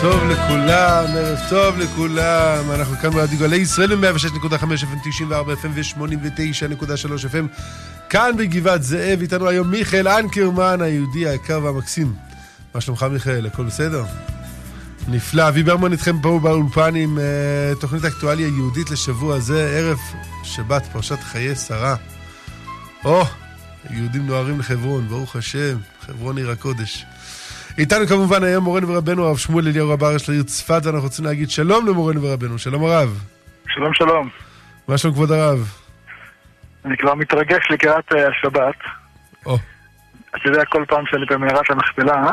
טוב לכולם, ערב טוב לכולם. אנחנו כאן ברדיו גלי ישראל ב-106.5 FM, 94 FM ו-89.3 FM. כאן בגבעת זאב, איתנו היום מיכאל אנקרמן, היהודי היקר והמקסים. מה שלומך מיכאל? הכל בסדר? נפלא. אבי ברמן איתכם פה באולפן עם uh, תוכנית אקטואליה יהודית לשבוע זה, ערב שבת, פרשת חיי שרה. או, oh, יהודים נוהרים לחברון, ברוך השם, חברון עיר הקודש. איתנו כמובן היום מורנו ורבנו הרב שמואל אליהו רב הראש לעיר צפת, ואנחנו רוצים להגיד שלום למורנו ורבנו. שלום הרב. שלום שלום. מה שלום כבוד הרב? אני כבר מתרגש לקראת uh, השבת. או. אתה יודע, כל פעם שאני במערת המכפלה,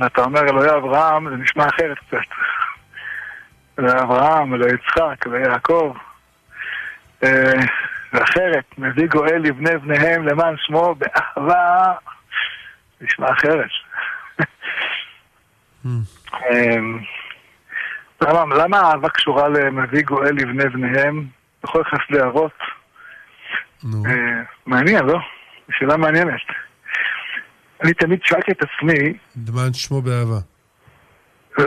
ואתה אומר אלוהי אברהם, זה נשמע אחרת קצת. אלוהי אברהם, אלוהי יצחק, אלוהי יעקב. Uh, ואחרת, מביא גואל לבני בניהם למען שמו באהבה, נשמע אחרת. אמ, למה, למה האהבה קשורה למביא גואל לבני בניהם בכל חסדי אבות? נו. אה, מעניין, לא? שאלה מעניינת. אני תמיד שאלתי את עצמי, למען שמו באהבה. זה,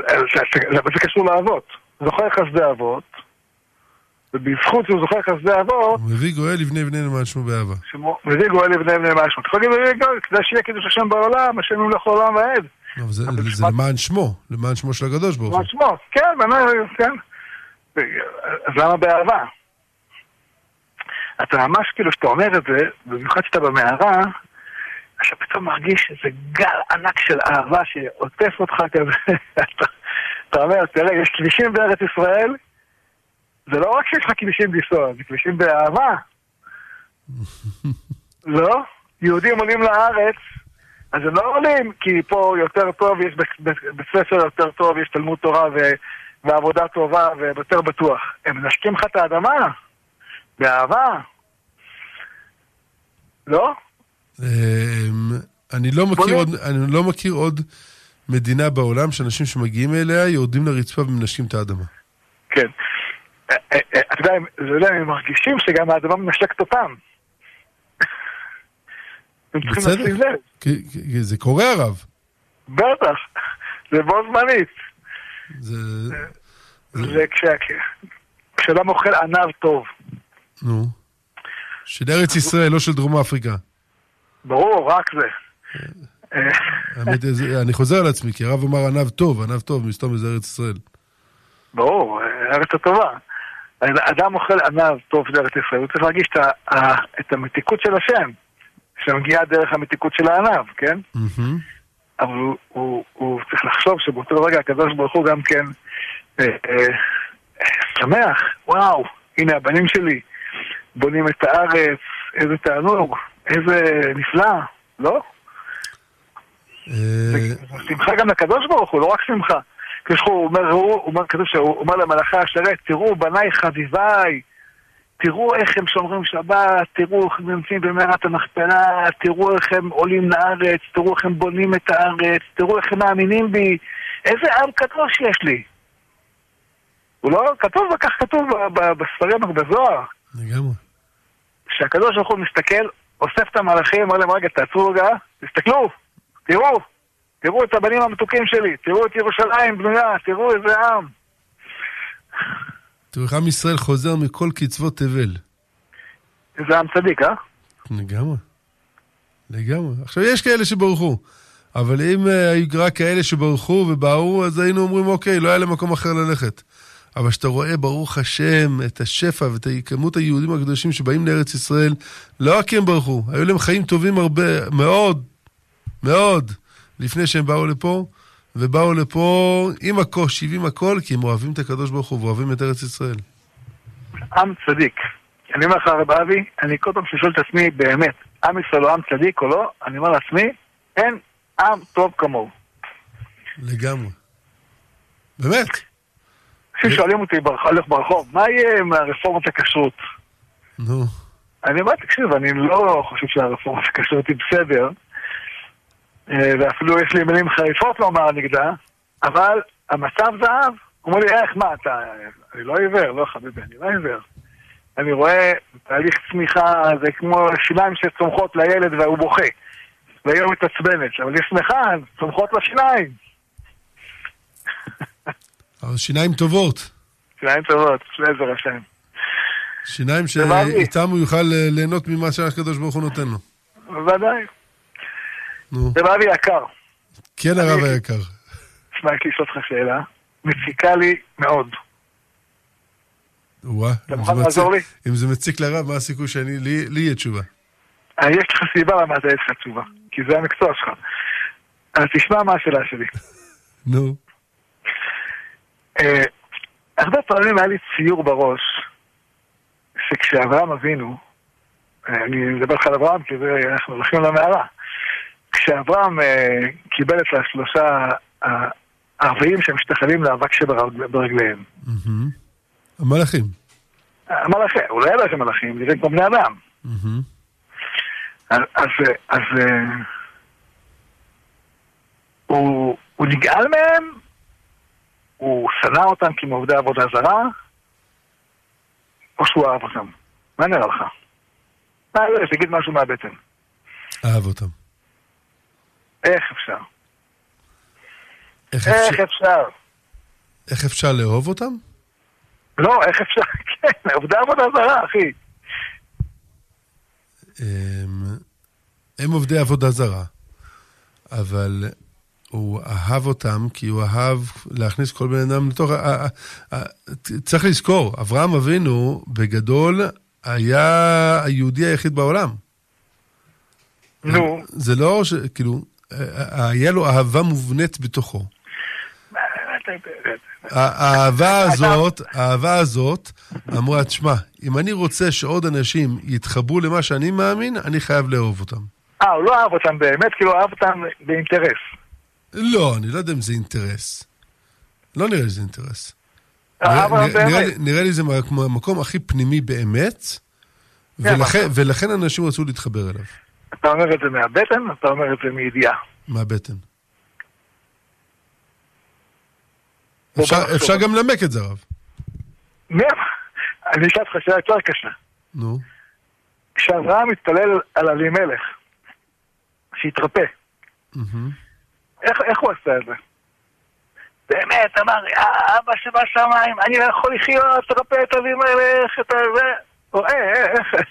זה, זה קשור לאבות. זוכר חסדי אבות, ובזכות שהוא זוכר חסדי הוא מביא גואל לבני בני למען שמו באהבה. מביא גואל לבני בני משהו. אתה יכול להגיד, גואל, כדי שיהיה קידוש השם בעולם, השם ימלך עולם ועד. לא, זה, למען שמו, למען שמו של הקדוש ברוך הוא. מה שמו? כן, כן. אז למה באהבה? אתה ממש כאילו, כשאתה אומר את זה, במיוחד כשאתה במערה, אתה פתאום מרגיש איזה גל ענק של אהבה שעוטף אותך כזה. אתה אומר, תראה, יש כבישים בארץ ישראל, זה לא רק שיש לך כבישים לנסוע, זה כבישים באהבה. לא? יהודים עולים לארץ, אז הם לא עולים כי פה יותר טוב, יש בית- ספר יותר טוב, יש תלמוד תורה ו, ועבודה טובה ויותר בטוח. הם מנשקים לך את האדמה, באהבה. לא? אמ, אני לא מכיר עוד, אני לא מכיר עוד מדינה בעולם שאנשים שמגיעים אליה יורדים לרצפה ומנשקים את האדמה. כן. אתה יודע, הם- מרגישים שגם האדמה מנשקת אותם. הם צריכים בצדק. לשים לב. כי- כי זה קורה הרב. בטח. זה בו זמנית. זה... זה כש- כשאדם אוכל ענב טוב. נו. של ארץ ישראל, לא של דרום אפריקה. ברור, רק זה. האמת, אני חוזר על עצמי, כי הרב אמר ענב טוב, ענב טוב, מסתום זה ארץ ישראל. ברור, הארץ הטובה. אדם אוכל ענב טוב של ארץ ישראל, הוא צריך להרגיש את ה- את המתיקות של השם, שמגיעה דרך המתיקות של הענב, כן? אבל הוא, הוא, הוא צריך לחשוב שבאותו רגע הקדוש ברוך הוא גם כן אה, אה, שמח, וואו, הנה הבנים שלי בונים את הארץ, איזה תענוג, איזה נפלא, לא? אה, שמחה גם לקדוש ברוך הוא, לא רק שמחה. כשהוא אומר, הוא הוא אומר, כתוב שהוא אומר למלאכי השרת, תראו בניי חביביי, תראו איך הם שומרים שבת, תראו איך הם נמצאים במערת המכפלה, תראו איך הם עולים לארץ, תראו איך הם בונים את הארץ, תראו איך הם מאמינים בי, איזה עם קדוש יש לי. הוא לא, כתוב, כך כתוב בספרים, בזוהר, לגמרי. שהקדוש ברוך הוא מסתכל, אוסף את המלאכים, אומר להם, רגע, תעצרו רגע, תסתכלו, תראו, תראו את הבנים המתוקים שלי, תראו את ירושלים בנויה, תראו איזה עם. תראו איך עם ישראל חוזר מכל קצוות תבל. איזה עם צדיק, אה? לגמרי. לגמרי. עכשיו, יש כאלה שברחו. אבל אם אה, היו רק כאלה שברחו ובערו, אז היינו אומרים, אוקיי, לא היה להם מקום אחר ללכת. אבל כשאתה רואה, ברוך השם, את השפע ואת כמות היהודים הקדושים שבאים לארץ ישראל, לא רק כי הם ברחו, היו להם חיים טובים הרבה, מאוד, מאוד, לפני שהם באו לפה, ובאו לפה עם הקושי ועם הכל, כי הם אוהבים את הקדוש ברוך הוא ואוהבים את ארץ ישראל. עם צדיק. אני אומר לך, הרב אבי, אני כל פעם שואל את עצמי, באמת, עם ישראל הוא עם צדיק או לא, אני אומר לעצמי, אין עם טוב כמוהו. לגמרי. באמת. אנשים שואלים אותי, הולך ברחוב, מה יהיה עם הרפורמת הכשרות? נו. אני אומר, תקשיב, אני לא חושב שהרפורמת הכשרות היא בסדר, ואפילו יש לי מילים חריפות לומר נגדה, אבל המצב זהב. הוא אומר לי, איך, מה, אתה... אני לא עיוור, לא חביבי, אני לא עיוור. אני רואה תהליך צמיחה, זה כמו שיניים שצומחות לילד והוא בוכה. והיא לא מתעצבנת, אבל היא שמחה, צומחות לה שיניים. אבל שיניים טובות. שיניים טובות, לעזר השם. שיניים. שאיתם הוא יוכל אה, ליהנות ממה שהקדוש ברוך הוא נותן לו. בוודאי. נו, זה לי יקר. כן הרב היקר. תשמע, יש לי לשאול אותך שאלה. מציקה לי מאוד. וואה, אם זה מציק- אם זה מציק לרב, מה הסיכוי שאני, לי לי יהיה תשובה. יש לך סיבה למה אתה יש לך תשובה. כי זה המקצוע שלך. אז תשמע מה השאלה שלי. נו, אה, הרבה פעמים היה לי ציור בראש, שכשאברהם אבינו, אה, אני מדבר לך על אברהם כי זה, אנחנו הולכים למערה, כשאברהם אה, קיבל את השלושה הערביים שמשתחלים לאבק שברגליהם. מהמם. המלאכים. המלאכים, הוא לא ידע שהם מלאכים, נראים כמו בני אדם. מהמם. אז, אה, הוא, נגעל מהם, הוא שנא אותם כי הם עובדי עבודה זרה, או שהוא אהב אותם. מה נראה לך? תגיד משהו מהבטן. אהב אותם. איך אפשר? איך איך אפשר- אפשר? איך אפשר לאהוב אותם? לא, איך אפשר? כן, עובדי עבודה זרה, אחי. הם, הם עובדי עבודה זרה, אבל הוא אהב אותם כי הוא אהב להכניס כל בן אדם לתוך... צריך לזכור, אברהם אבינו בגדול היה היהודי היחיד בעולם. נו, זה לא ש... כאילו, היה לו אהבה מובנית בתוכו. האהבה הזאת, האהבה הזאת, אמרה, תשמע, אם אני רוצה שעוד אנשים יתחברו למה שאני מאמין, אני חייב לאהוב אותם. אה, הוא לא אהב אותם באמת, כאילו אהב אותם באינטרס. לא, אני לא יודע אם זה אינטרס. לא נראה לי שזה אינטרס. נראה-. לי- זה המקום הכי פנימי באמת, כן, ולכן אנשים רצו להתחבר אליו, אתה אומר את זה מהבטן, אתה אומר את זה מידיעה. מהבטן. אפשר-. אפשר גם לנמק את זה, הרב. אני אשאל אותך שאלה יותר קשה. נו, כשאברהם מתפלל על אבימלך, שיתרפא, מהמם. איך, איך הוא עשה את זה? באמת, אמר, "אה, אבא שבשמיים, אני לא יכול לחיות, תרפא את אבימלך, את הזה.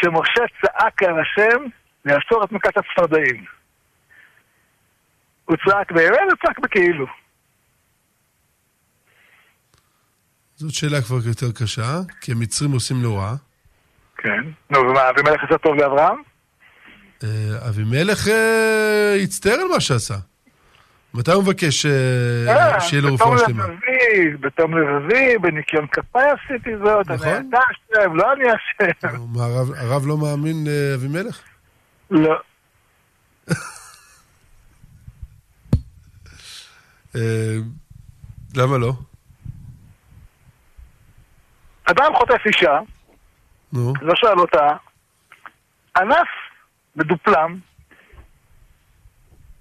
כשמשה צעק על השם לעצור את מכת הצפרדעים. הוא צעק באמת או צעק בכאילו? זאת שאלה כבר יותר קשה, כי המצרים עושים לו רע. כן. נו, ומה, אבימלך עשה טוב לאברהם? אה, אבימלך אה, הצטער על מה שעשה. מתי הוא מבקש אה, אה, שיהיה לו רפואה שלמה? בתום לבבי, בניקיון כפיי עשיתי זאת, נכון. אני אתה אשם, לא אני אשם. הרב- לא מאמין לאבימלך? לא. אה, למה לא? אדם חוטף אישה, נו, לא שואל אותה, ענף מדופלם,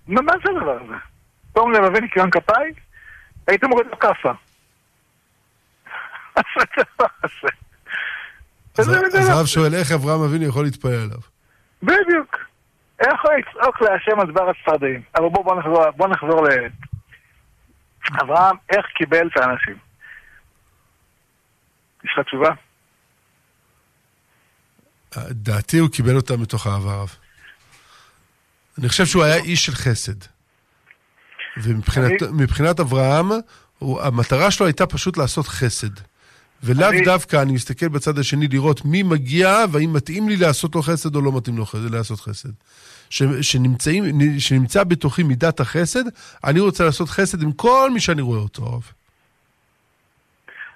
מה זה הדבר הזה? תום לבבי ניקיון כפיי? הייתי מוריד לו כאפה. אז? הרב שואל איך אברהם אבינו יכול להתפלל עליו. בדיוק. איך הוא יצעוק להשם על דבר הצפרדעים? אבל בוא, בוא נחזור, בוא נחזור ל... אברהם, איך קיבל את האנשים? יש לך תשובה? דעתי הוא קיבל אותם מתוך אהבה רב. אני חושב שהוא היה איש של חסד. ומבחינת אני- אברהם, הוא, המטרה שלו הייתה פשוט לעשות חסד. ולאו אני- דווקא אני מסתכל בצד השני לראות מי מגיע והאם מתאים לי לעשות לו חסד או לא מתאים לו חסד, לעשות חסד. ש, שנמצאים, שנמצא בתוכי מידת החסד, אני רוצה לעשות חסד עם כל מי שאני רואה אותו אוהב.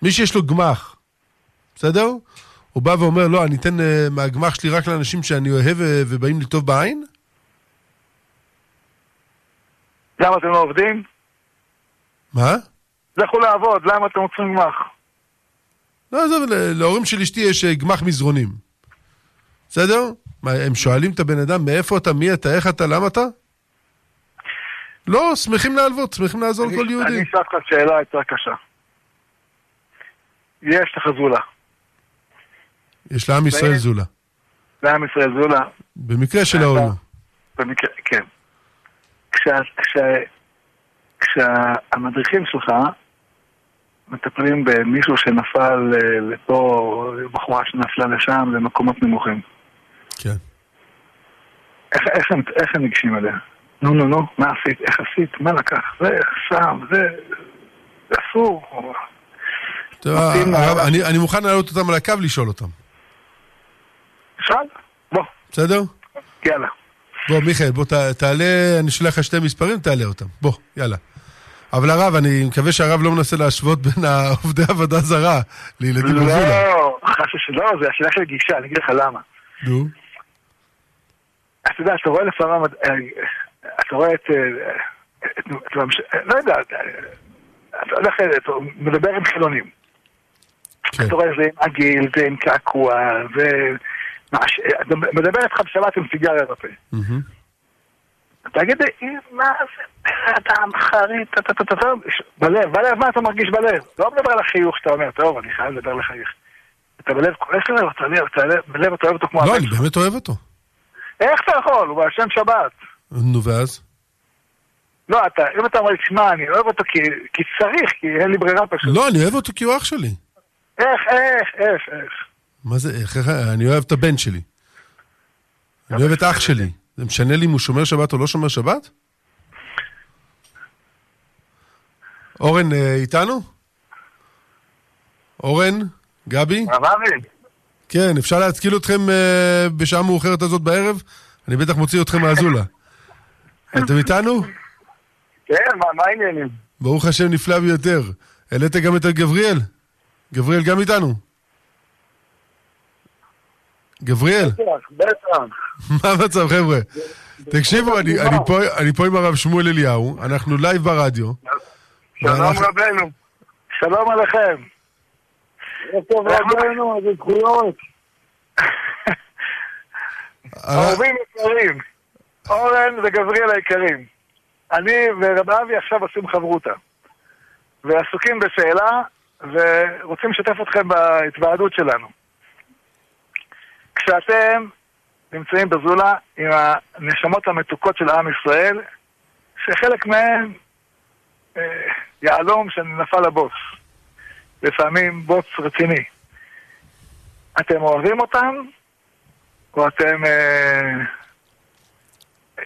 מי שיש לו גמח, בסדר? הוא בא ואומר, לא, אני אתן uh, מהגמח שלי רק לאנשים שאני אוהב uh, ובאים לי טוב בעין? למה אתם לא עובדים? מה? לכו לעבוד, למה אתם רוצים גמח? לא, עזוב, להורים של אשתי יש אה, גמח מזרונים. בסדר? מה, הם שואלים את הבן אדם, מאיפה אתה, מי אתה, איך אתה, למה אתה? לא, שמחים להלוות, שמחים לעזור לכל אני יהודי. אשאל אותך שאלה יותר קשה. יש לך זולה. יש לעם ישראל זולה. לעם ישראל זולה, במקרה של ההורים. במקרה, כן. כשה, כשה, שהמדריכים שלך מטפלים במישהו שנפל אה, לפה, בחורה שנפלה לשם, למקומות נמוכים. כן. איך, איך, הם, איך הם ניגשים אליה? נו, נו, נו, מה עשית? איך עשית? מה לקח? זה, שם, זה... זה אסור. טוב, הרב, אני- אני מוכן להעלות אותם על הקו לשאול אותם. שאל? בוא, בסדר? יאללה. בוא, מיכאל, בוא ת- תעלה, אני אשלח לך שתי מספרים, תעלה אותם. בוא, יאללה. אבל הרב, אני מקווה שהרב לא מנסה להשוות בין עובדי עבודה זרה לילדים בזולה. לא, חס ושלום, זה השאלה של גישה, אני אגיד לך למה. נו, אתה יודע, אתה רואה לפעמים, אה, אתה רואה את... אה, את- את לא יודע, אתה הולך, אתה מדבר עם חילונים. כן. אתה רואה זה עם עגיל, זה עם קעקוע, זה... אתה מדבר איתך בשבת עם סיגריה בפה. תגיד לי, מה זה, אדם חריט, בלב, בלב, מה אתה מרגיש בלב? לא מדבר על החיוך שאתה אומר, טוב, אני חייב לדבר לחייך. אתה בלב כועס עליו, אתה בלב, אתה אתה אוהב אותו כמו לא, אני. באמת אוהב אותו. איך אתה יכול? הוא בשם שבת. נו, ואז? לא, אתה, אם אתה אומר שמע, אני אוהב אותו כי, כי צריך, כי אין לי ברירה פשוט. לא, אני אוהב אותו כי הוא אח שלי. איך, איך, איך, איך. מה זה, איך, אני אוהב את הבן שלי. אני אוהב את אח שלי. זה משנה לי אם הוא שומר שבת או לא שומר שבת? אורן אה, איתנו? אורן? גבי? הרב אבי, כן, אפשר להתקיל אתכם אה, בשעה מאוחרת הזאת בערב? אני בטח מוציא אתכם מהזולה. אתם איתנו? כן, מה, מה העניינים? ברוך השם נפלא ביותר. העלית גם את גבריאל? גבריאל גם איתנו? גבריאל? בטח, בטח. מה המצב, חבר'ה? תקשיבו, אני, אני, פה, אני פה עם הרב שמואל אליהו, אנחנו live ברדיו. שלום ואנחנו- רבנו. שלום עליכם. טוב רבנו, איזה זכויות. הרב- אהובים יקרים, אורן וגבריאל היקרים, אני ורב אבי עכשיו עושים חברותה, ועסוקים בשאלה, ורוצים לשתף אתכם בהתוועדות שלנו. כשאתם נמצאים בזולה עם הנשמות המתוקות של עם ישראל, שחלק מהם אה, יהלום שנפל לבוץ, לפעמים בוץ רציני. אתם אוהבים אותם, או אתם אה,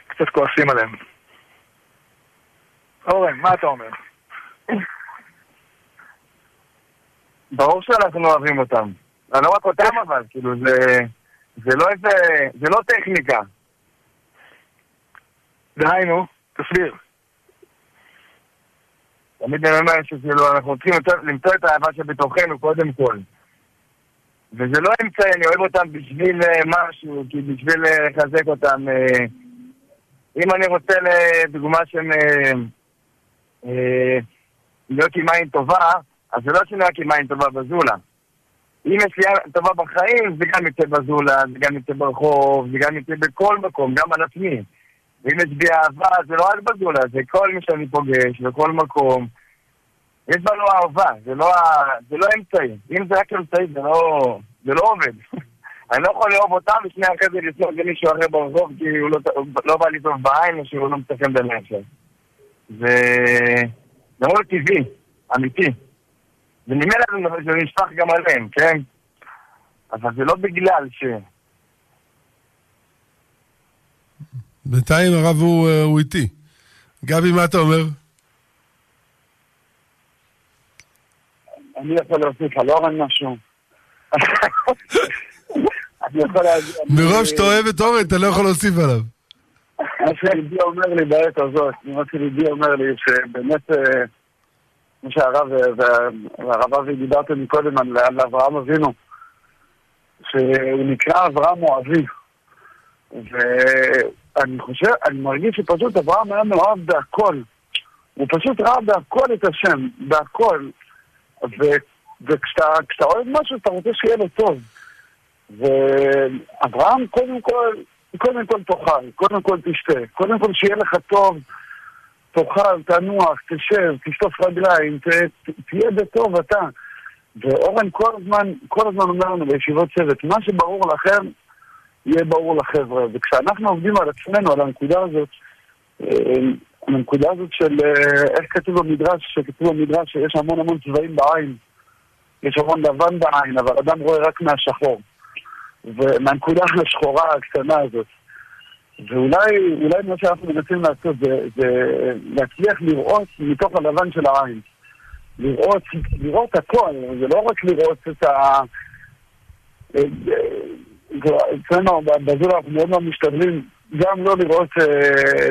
קצת כועסים עליהם? אורן, מה אתה אומר? ברור שאנחנו אוהבים אותם. אני לא רק אותם אבל, כאילו זה... זה לא איזה... זה לא טכניקה. דהיינו, תסביר. תמיד אני אומר שכאילו אנחנו צריכים למצוא- את האהבה שבתוכנו קודם כל. וזה לא אמצעי, אני אוהב אותם בשביל אה, משהו, כי בשביל אה, לחזק אותם. אה, אם אני רוצה לדוגמה שהם אה, להיות עם עין טובה, אז זה לא שאני רק עם עין טובה בזולה. אם יש לי טובה בחיים, זה גם יצא בזולה, זה גם יצא ברחוב, זה גם יצא בכל מקום, גם על עצמי. ואם יש בי אהבה, זה לא רק בזולה, זה כל מי שאני פוגש, בכל מקום. יש בנו אהבה, זה לא, זה לא אמצעי. אם זה רק אמצעי, זה לא, זה לא עובד. אני לא יכול לאהוב אותם ושנייה אחרי זה לצלוח למישהו אחר ברחוב כי הוא לא, לא בא לי טוב בעין או שהוא לא מצא חן בעיניי עכשיו. זה דבר טבעי, אמיתי. וממילא זה- נשפך גם עליהם, כן? אבל זה לא בגלל ש... בינתיים הרב הוא, אה, הוא איתי. גבי, מה אתה אומר? אני יכול להוסיף על אורן משהו. אני יכול להגיד... מרוב שאתה אוהב את אורן, אתה לא יכול להוסיף עליו. מה שליבי אומר לי בעת הזאת, מה שליבי אומר לי, שבאמת, אה, כמו שהרב אה, וה- והרב אבי דיברתם מקודם על, אברהם אבינו, שהוא נקרא אברהם הוא אבי. ואני חושב, אני מרגיש שפשוט אברהם היה מאוהב בהכל. הוא פשוט ראה בהכל את השם, בהכל. ו, וכשאתה כשאתה אוהב משהו, אתה רוצה שיהיה לו טוב. ואברהם, קודם כל, קודם כל תאכל, קודם כל תשתה, קודם כל שיהיה לך טוב, תאכל, תנוח, תשב, תשטוף רגליים, ת, ת, תהיה בטוב אתה. ואורן כל הזמן, כל הזמן אומר לנו בישיבות צוות, מה שברור לכם, יהיה ברור לחבר'ה. וכשאנחנו עובדים על עצמנו, על הנקודה הזאת, אה, הנקודה הזאת של אה, איך כתוב במדרש, שכתוב במדרש שיש המון המון צבעים בעין. יש המון לבן בעין, אבל אדם רואה רק מהשחור. ומהנקודה השחורה הקטנה הזאת. ואולי אולי מה שאנחנו מנסים לעשות זה, זה להצליח לראות מתוך הלבן של העין. לראות, לראות הכל, זה לא רק לראות את ה... אצלנו בזול אנחנו מאוד מאוד משתדלים גם לא לראות uh,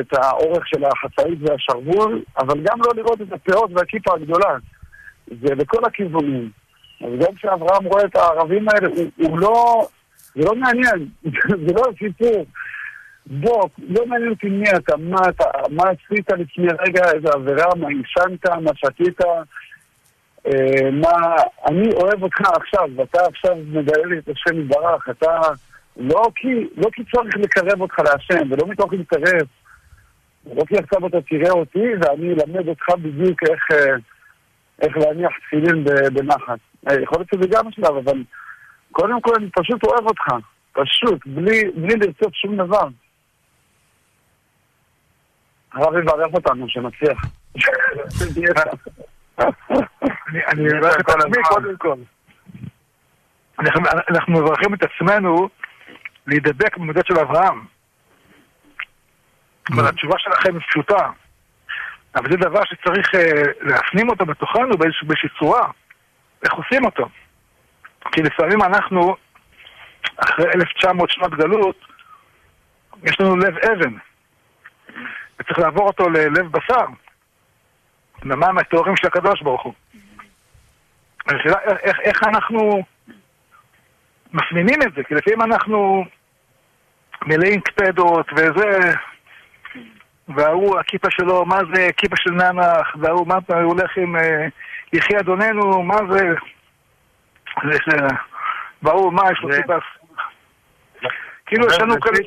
את האורך של החצאית והשרוול, אבל גם לא לראות את הפאות והכיפה הגדולה. זה לכל הכיוונים. אז גם כשאברהם רואה את הערבים האלה, הוא, הוא לא... זה לא מעניין, זה לא סיפור. בוא, לא מעניין אותי מי אתה, מה אתה, מה עשית לפני רגע, איזה עבירה, מה עישנת, מה שתית, אה, מה... אני אוהב אותך עכשיו, ואתה עכשיו מגלה לי את השם יתברך, אתה... לא כי, לא כי צריך לקרב אותך להשם, ולא מתוך אינטרס. לא כי עכשיו אתה תראה אותי, ואני אלמד אותך בדיוק איך, אה, איך להניח תפילין בנחת. אה, יכול להיות שזה גם שלב, אבל קודם כל אני פשוט אוהב אותך. פשוט, בלי, בלי לרצות שום דבר. הרב יברך אותנו, שנצליח. אני מברך את עצמי קודם כל. אנחנו מברכים את עצמנו להידבק במידות של אברהם. אבל התשובה שלכם היא פשוטה. אבל זה דבר שצריך אה, להפנים אותו בתוכנו באיזושהי צורה. איך עושים אותו? כי לפעמים אנחנו, אחרי 1900 שנות גלות, יש לנו לב אבן. וצריך לעבור אותו ללב בשר. למים הטהורים של הקדוש ברוך הוא. השאלה איך, איך אנחנו מפנימים את זה, כי לפעמים אנחנו מלאים קפדות וזה, וההוא, הכיפה שלו, מה זה כיפה של ננח, וההוא, מה הוא הולך עם אה, יחי אדוננו, מה זה... וההוא, מה, יש לו כיפה... כאילו, יש לנו כאלה...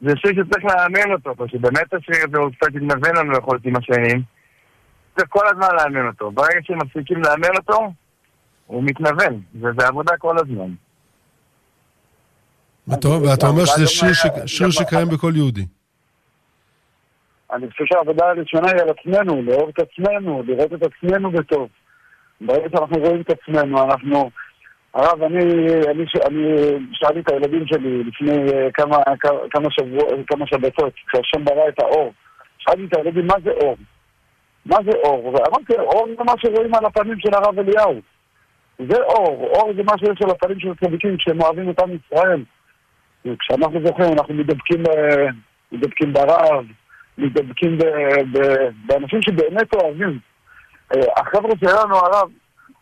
זה שיר שצריך לאמן אותו, פשוט באמת השיר הזה הוא קצת התנוון לנו יכול עם השנים. צריך כל הזמן לאמן אותו. ברגע שמפסיקים לאמן אותו, הוא מתנוון, וזה עבודה כל הזמן. ואתה אומר שזה שיר שקיים בכל יהודי. אני חושב שהעבודה הראשונה היא על עצמנו, לאהוב את עצמנו, לראות את עצמנו בטוב. ברגע שאנחנו רואים את עצמנו, אנחנו... הרב, אני, אני, אני שאלתי את הילדים שלי לפני אה, כמה, כמה, שבוע, כמה שבתות, כשהשם ברא את האור. שאלתי את הילדים, מה זה אור? מה זה אור? ואמרתי, אור זה מה שרואים על הפנים של הרב אליהו. זה אור. אור זה מה שיש על הפנים של הצדיקים כשהם אוהבים את עם ישראל. כשאנחנו זוכרים, אנחנו מתדבקים, מתדבקים ברב, מתדבקים באנשים שבאמת אוהבים. אה, החבר'ה שלנו, הרב,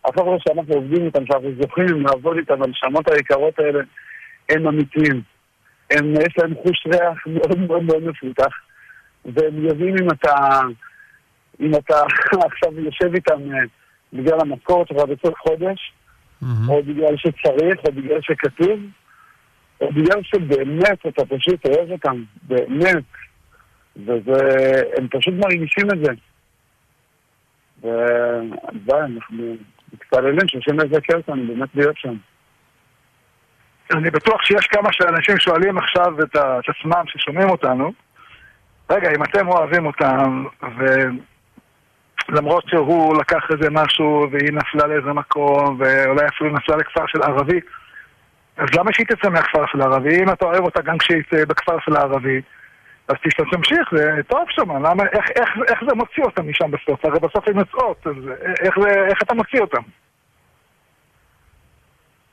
החבר'ה שאנחנו עובדים איתם, שאנחנו זוכים לעבוד איתם, הנשמות היקרות האלה, הם אמיתיים. הם, יש להם חוש ריח מאוד מאוד מאוד מפותח, והם יודעים אם אתה, אם אתה עכשיו יושב איתם אה, בגלל המשכורת שלך בסוף חודש, mm-hmm. או בגלל שצריך, או בגלל שכתוב, או בגלל שבאמת אתה פשוט אוהב אותם, באמת. והם פשוט מרגישים את זה. ואנחנו מתפללים שהשם יזכה אותנו באמת להיות שם. אני בטוח שיש כמה שאנשים שואלים עכשיו את, עצמם ששומעים אותנו, רגע, אם אתם אוהבים אותם, ולמרות שהוא לקח איזה משהו והיא נפלה לאיזה מקום, ואולי אפילו נפלה לכפר של ערבי, אז למה שהיא תצא מהכפר של הערבי? אם אתה אוהב אותה גם כשהיא בכפר של הערבי, אז תמשיך, זה טוב שם, למה, איך, איך, איך זה מוציא אותם משם בסוף? הרי בסוף הן יוצאות, אז איך, זה, איך אתה מוציא אותם?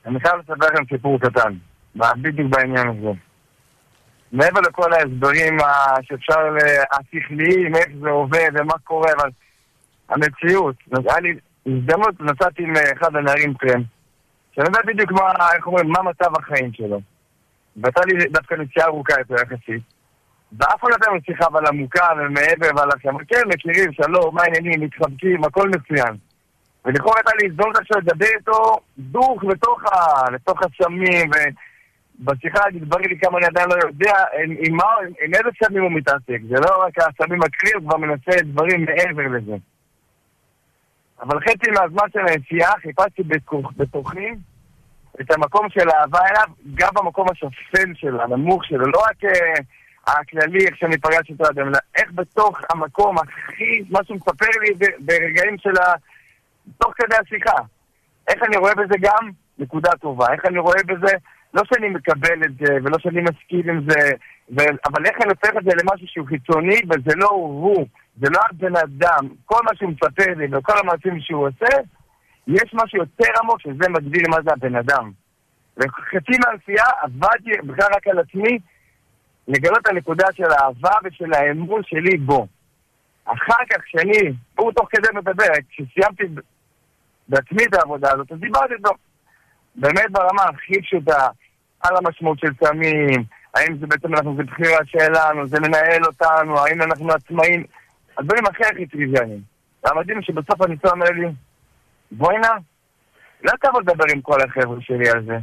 אני חייב לספר לכם סיפור קטן, בדיוק בעניין הזה. מעבר לכל ההסברים שאפשר, השכליים, איך זה עובד ומה קורה, אבל המציאות, היה לי הזדמנות, נסעתי עם אחד הנערים טרם, שאני יודע בדיוק מה, איך אומרים, מה מצב החיים שלו. והייתה לי דווקא נסיעה ארוכה יותר יחסית. ואף אחד לא נתן לו שיחה אבל עמוקה ומעבר ועל השם. כן, מכירים, שלום, מה העניינים, מתחבקים, הכל מצוין. ולכאורה הייתה לי הזדמנות עכשיו לדבר איתו דוך לתוך, ה... לתוך הסמים, ובשיחה התברר לי כמה אני עדיין לא יודע עם, עם, מה, עם, עם איזה סמים הוא מתעסק. זה לא רק הסמים הקריאים, הוא כבר מנסה דברים מעבר לזה. אבל חצי מהזמן של הנסיעה חיפשתי בתוכי את המקום של האהבה אליו, גם במקום השפל שלו, הנמוך שלו, לא רק... אה, הכללי, איך שאני פגש אותו אדם, אלא איך בתוך המקום הכי, מה שהוא מספר לי ברגעים של ה... תוך כדי השיחה. איך אני רואה בזה גם נקודה טובה, איך אני רואה בזה, לא שאני מקבל את זה, ולא שאני מסכים עם זה, ו... אבל איך אני הופך את זה למשהו שהוא חיצוני, וזה לא הוא, זה לא הבן אדם, כל מה שהוא מספר לי וכל המעשים שהוא עושה, יש משהו יותר עמוק שזה מגדיל מה זה הבן אדם. וחצי מהנסיעה עבדתי בכלל רק על עצמי לגלות את הנקודה של האהבה ושל האמון שלי בו. אחר כך, כשאני, הוא תוך כדי מדבר, כשסיימתי בעצמי את העבודה הזאת, אז דיברתי איתו באמת ברמה הכי פשוטה על המשמעות של סמים, האם זה בעצם אנחנו, זה בחירה שלנו, זה מנהל אותנו, האם אנחנו עצמאים, הדברים הכי הכי טריוויאליים. והמדהים שבסוף הניסוי אומר לי, בואי נא, לא תבוא לדבר עם כל החבר'ה שלי על זה.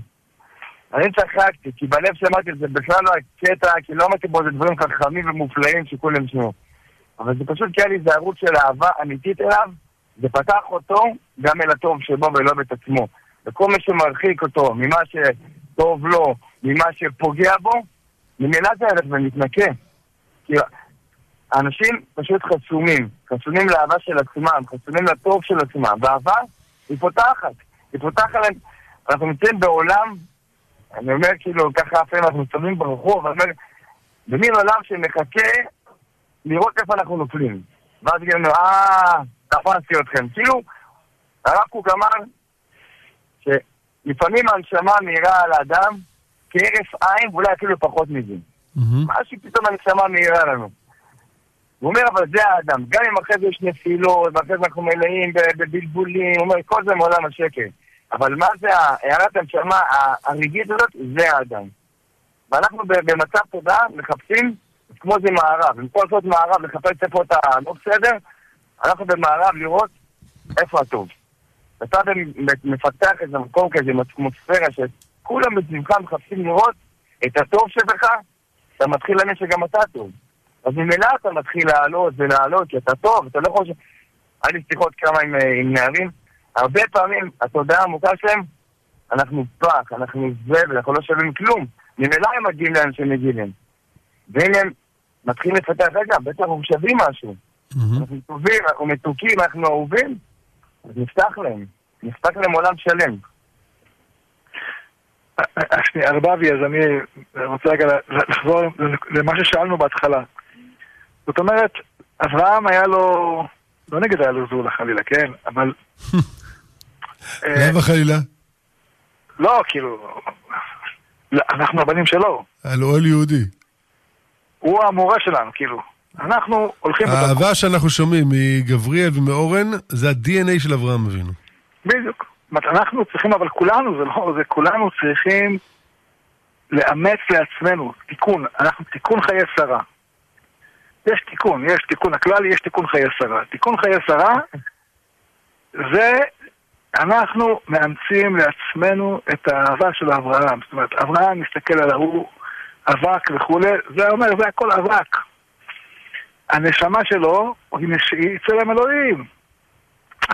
אני צחקתי, כי בלב שמעתי זה בכלל לא הקטע, כי לא אמרתי בו איזה דברים חכמים ומופלאים שכולם ישמעו. אבל זה פשוט כי היה לי איזה ערוץ של אהבה אמיתית אליו, זה פתח אותו גם אל הטוב שבו ולא את עצמו. וכל מי שמרחיק אותו ממה שטוב לו, ממה שפוגע בו, ממילא זה הולך ומתנקה. כי האנשים פשוט חסומים, חסומים לאהבה של עצמם, חסומים לטוב של עצמם, ואהבה היא פותחת, היא פותחת להם, אנחנו נמצאים בעולם, אני אומר כאילו ככה לפעמים אנחנו מסתובבים ברחוב, אני אומר, במין עולם שמחכה לראות איפה אנחנו נופלים. ואז יגידו לנו, אה, תפסתי אתכם. כאילו, הרב קוק אמר שלפעמים הנשמה מאירה על האדם כהרף עין ואולי אפילו פחות מזה. משהו פתאום הנשמה מאירה לנו. הוא אומר, אבל זה האדם. גם אם אחרי זה יש נפילות, ואחרי זה אנחנו מלאים בבלבולים, הוא אומר, כל זה מעולם השקר. אבל מה זה הערת הנשמה הרגעית הזאת? זה האדם. ואנחנו במצב תודעה מחפשים, כמו זה מערב. במקום לעשות מערב, לחפש איפה אתה לא בסדר, אנחנו במערב לראות איפה הטוב. ואתה מפתח איזה מקום כזה, אטמוספירה, שכולם מסביבך מחפשים לראות את הטוב שבך, אתה מתחיל להאמין שגם אתה טוב. אז ממילא אתה מתחיל לעלות ולעלות, כי אתה טוב, אתה לא חושב... היה לי שיחות כמה עם, אה, עם נערים, הרבה פעמים התודעה העמוקה שלהם, אנחנו פח, אנחנו זבל, אנחנו לא שווים כלום. ממילא הם מגיעים לאן שהם מגיעים. והנה הם מתחילים לפתח, רגע, בטח אנחנו שווים משהו. מהמם. אנחנו טובים, אנחנו מתוקים, אנחנו אהובים, אז נפתח להם. נפתח להם עולם שלם. שנייה, ארבבי, אז אני רוצה רגע לחזור למה ששאלנו בהתחלה. זאת אומרת, אברהם היה לו, לא נגיד היה לו זולה חלילה, כן? אבל... אה, למה חלילה? לא, כאילו, אנחנו הבנים שלו. על אוהל יהודי. הוא המורה שלנו, כאילו. אנחנו הולכים... האהבה שאנחנו שומעים מגבריאל ומאורן, זה ה-DNA של אברהם אבינו. בדיוק. אנחנו צריכים, אבל כולנו, זה לא, זה כולנו צריכים לאמץ לעצמנו תיקון. אנחנו תיקון חיי שרה. יש תיקון, יש תיקון הכלל, יש תיקון חיי שרה. תיקון חיי שרה זה אנחנו מאמצים לעצמנו את האהבה של אברהם. זאת אומרת, אברהם מסתכל על ההוא, אבק וכולי, זה אומר, זה הכל אבק. הנשמה שלו היא צלם אלוהים.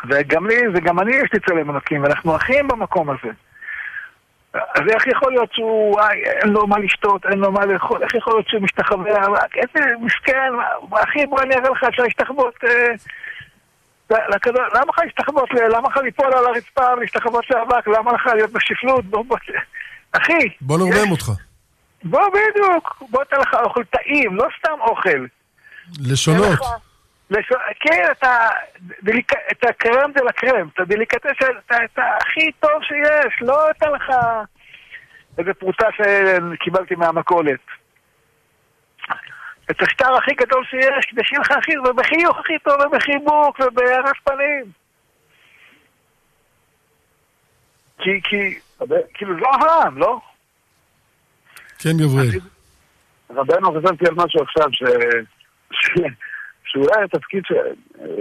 וגם לי, וגם אני יש לי צלם אלוקים, ואנחנו אחים במקום הזה. אז איך יכול להיות שהוא, וואי, אין לו מה לשתות, אין לו מה לאכול, איך יכול להיות שהוא משתחווה, איזה מסכן, אחי, בוא אני אראה לך, אפשר להשתחוות, אה, למה לך להשתחוות, למה לך ליפול על הרצפה ולהשתחוות לאבק, למה לך להיות בשפלות, בוא, בוא, אחי, בוא נרומם אותך. בוא בדיוק, בוא תן לך אוכל טעים, לא סתם אוכל. לשונות. כן, אתה, דליק... את הקרם דה לקרם, את הדליקטס, את הכי טוב שיש, לא אתן לך איזה פרוטה שקיבלתי מהמכולת. את השטר הכי גדול שיש, כדי שיהיה לך הכי, ובחיוך הכי טוב, ובחיבוק, ובהרס פנים. כי, כי, כאילו, זה אברהם, לא? כן, גבריאל. רבנו חשבתי על משהו עכשיו, ש... ש... שאולי התפקיד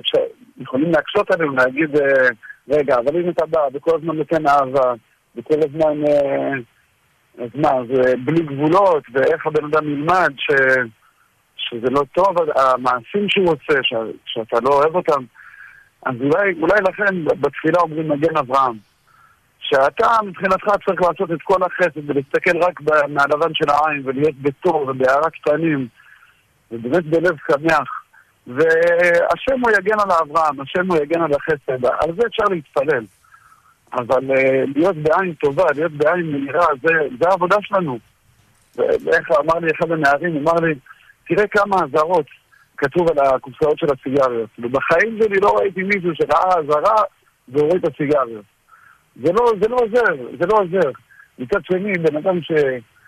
שיכולים להקשות עלינו, להגיד, אה, רגע, אבל אם אתה בא וכל הזמן נותן אהבה, וכל הזמן, אה, אז מה, זה בלי גבולות, ואיך הבן אדם ילמד ש... שזה לא טוב, המעשים שהוא עושה, ש... שאתה לא אוהב אותם, אז אולי, אולי לכן בתפילה אומרים מגן אברהם. שאתה מבחינתך צריך לעשות את כל החסד ולהסתכל רק מהלבן של העין ולהיות בטוב ובהערה קטנים ובאמת בלב שמח. והשם הוא יגן על אברהם, השם הוא יגן על החסד, על זה אפשר להתפלל. אבל אה, להיות בעין טובה, להיות בעין מהירה, זה, זה העבודה שלנו. ואיך אמר לי אחד הנערים, אמר לי, תראה כמה אזהרות כתוב על הקופסאות של הסיגריות. ובחיים שלי לא ראיתי מישהו שראה אזהרה והוריד את הסיגריות. זה לא, זה לא עוזר, זה לא עוזר. מצד שני, בן אדם ש...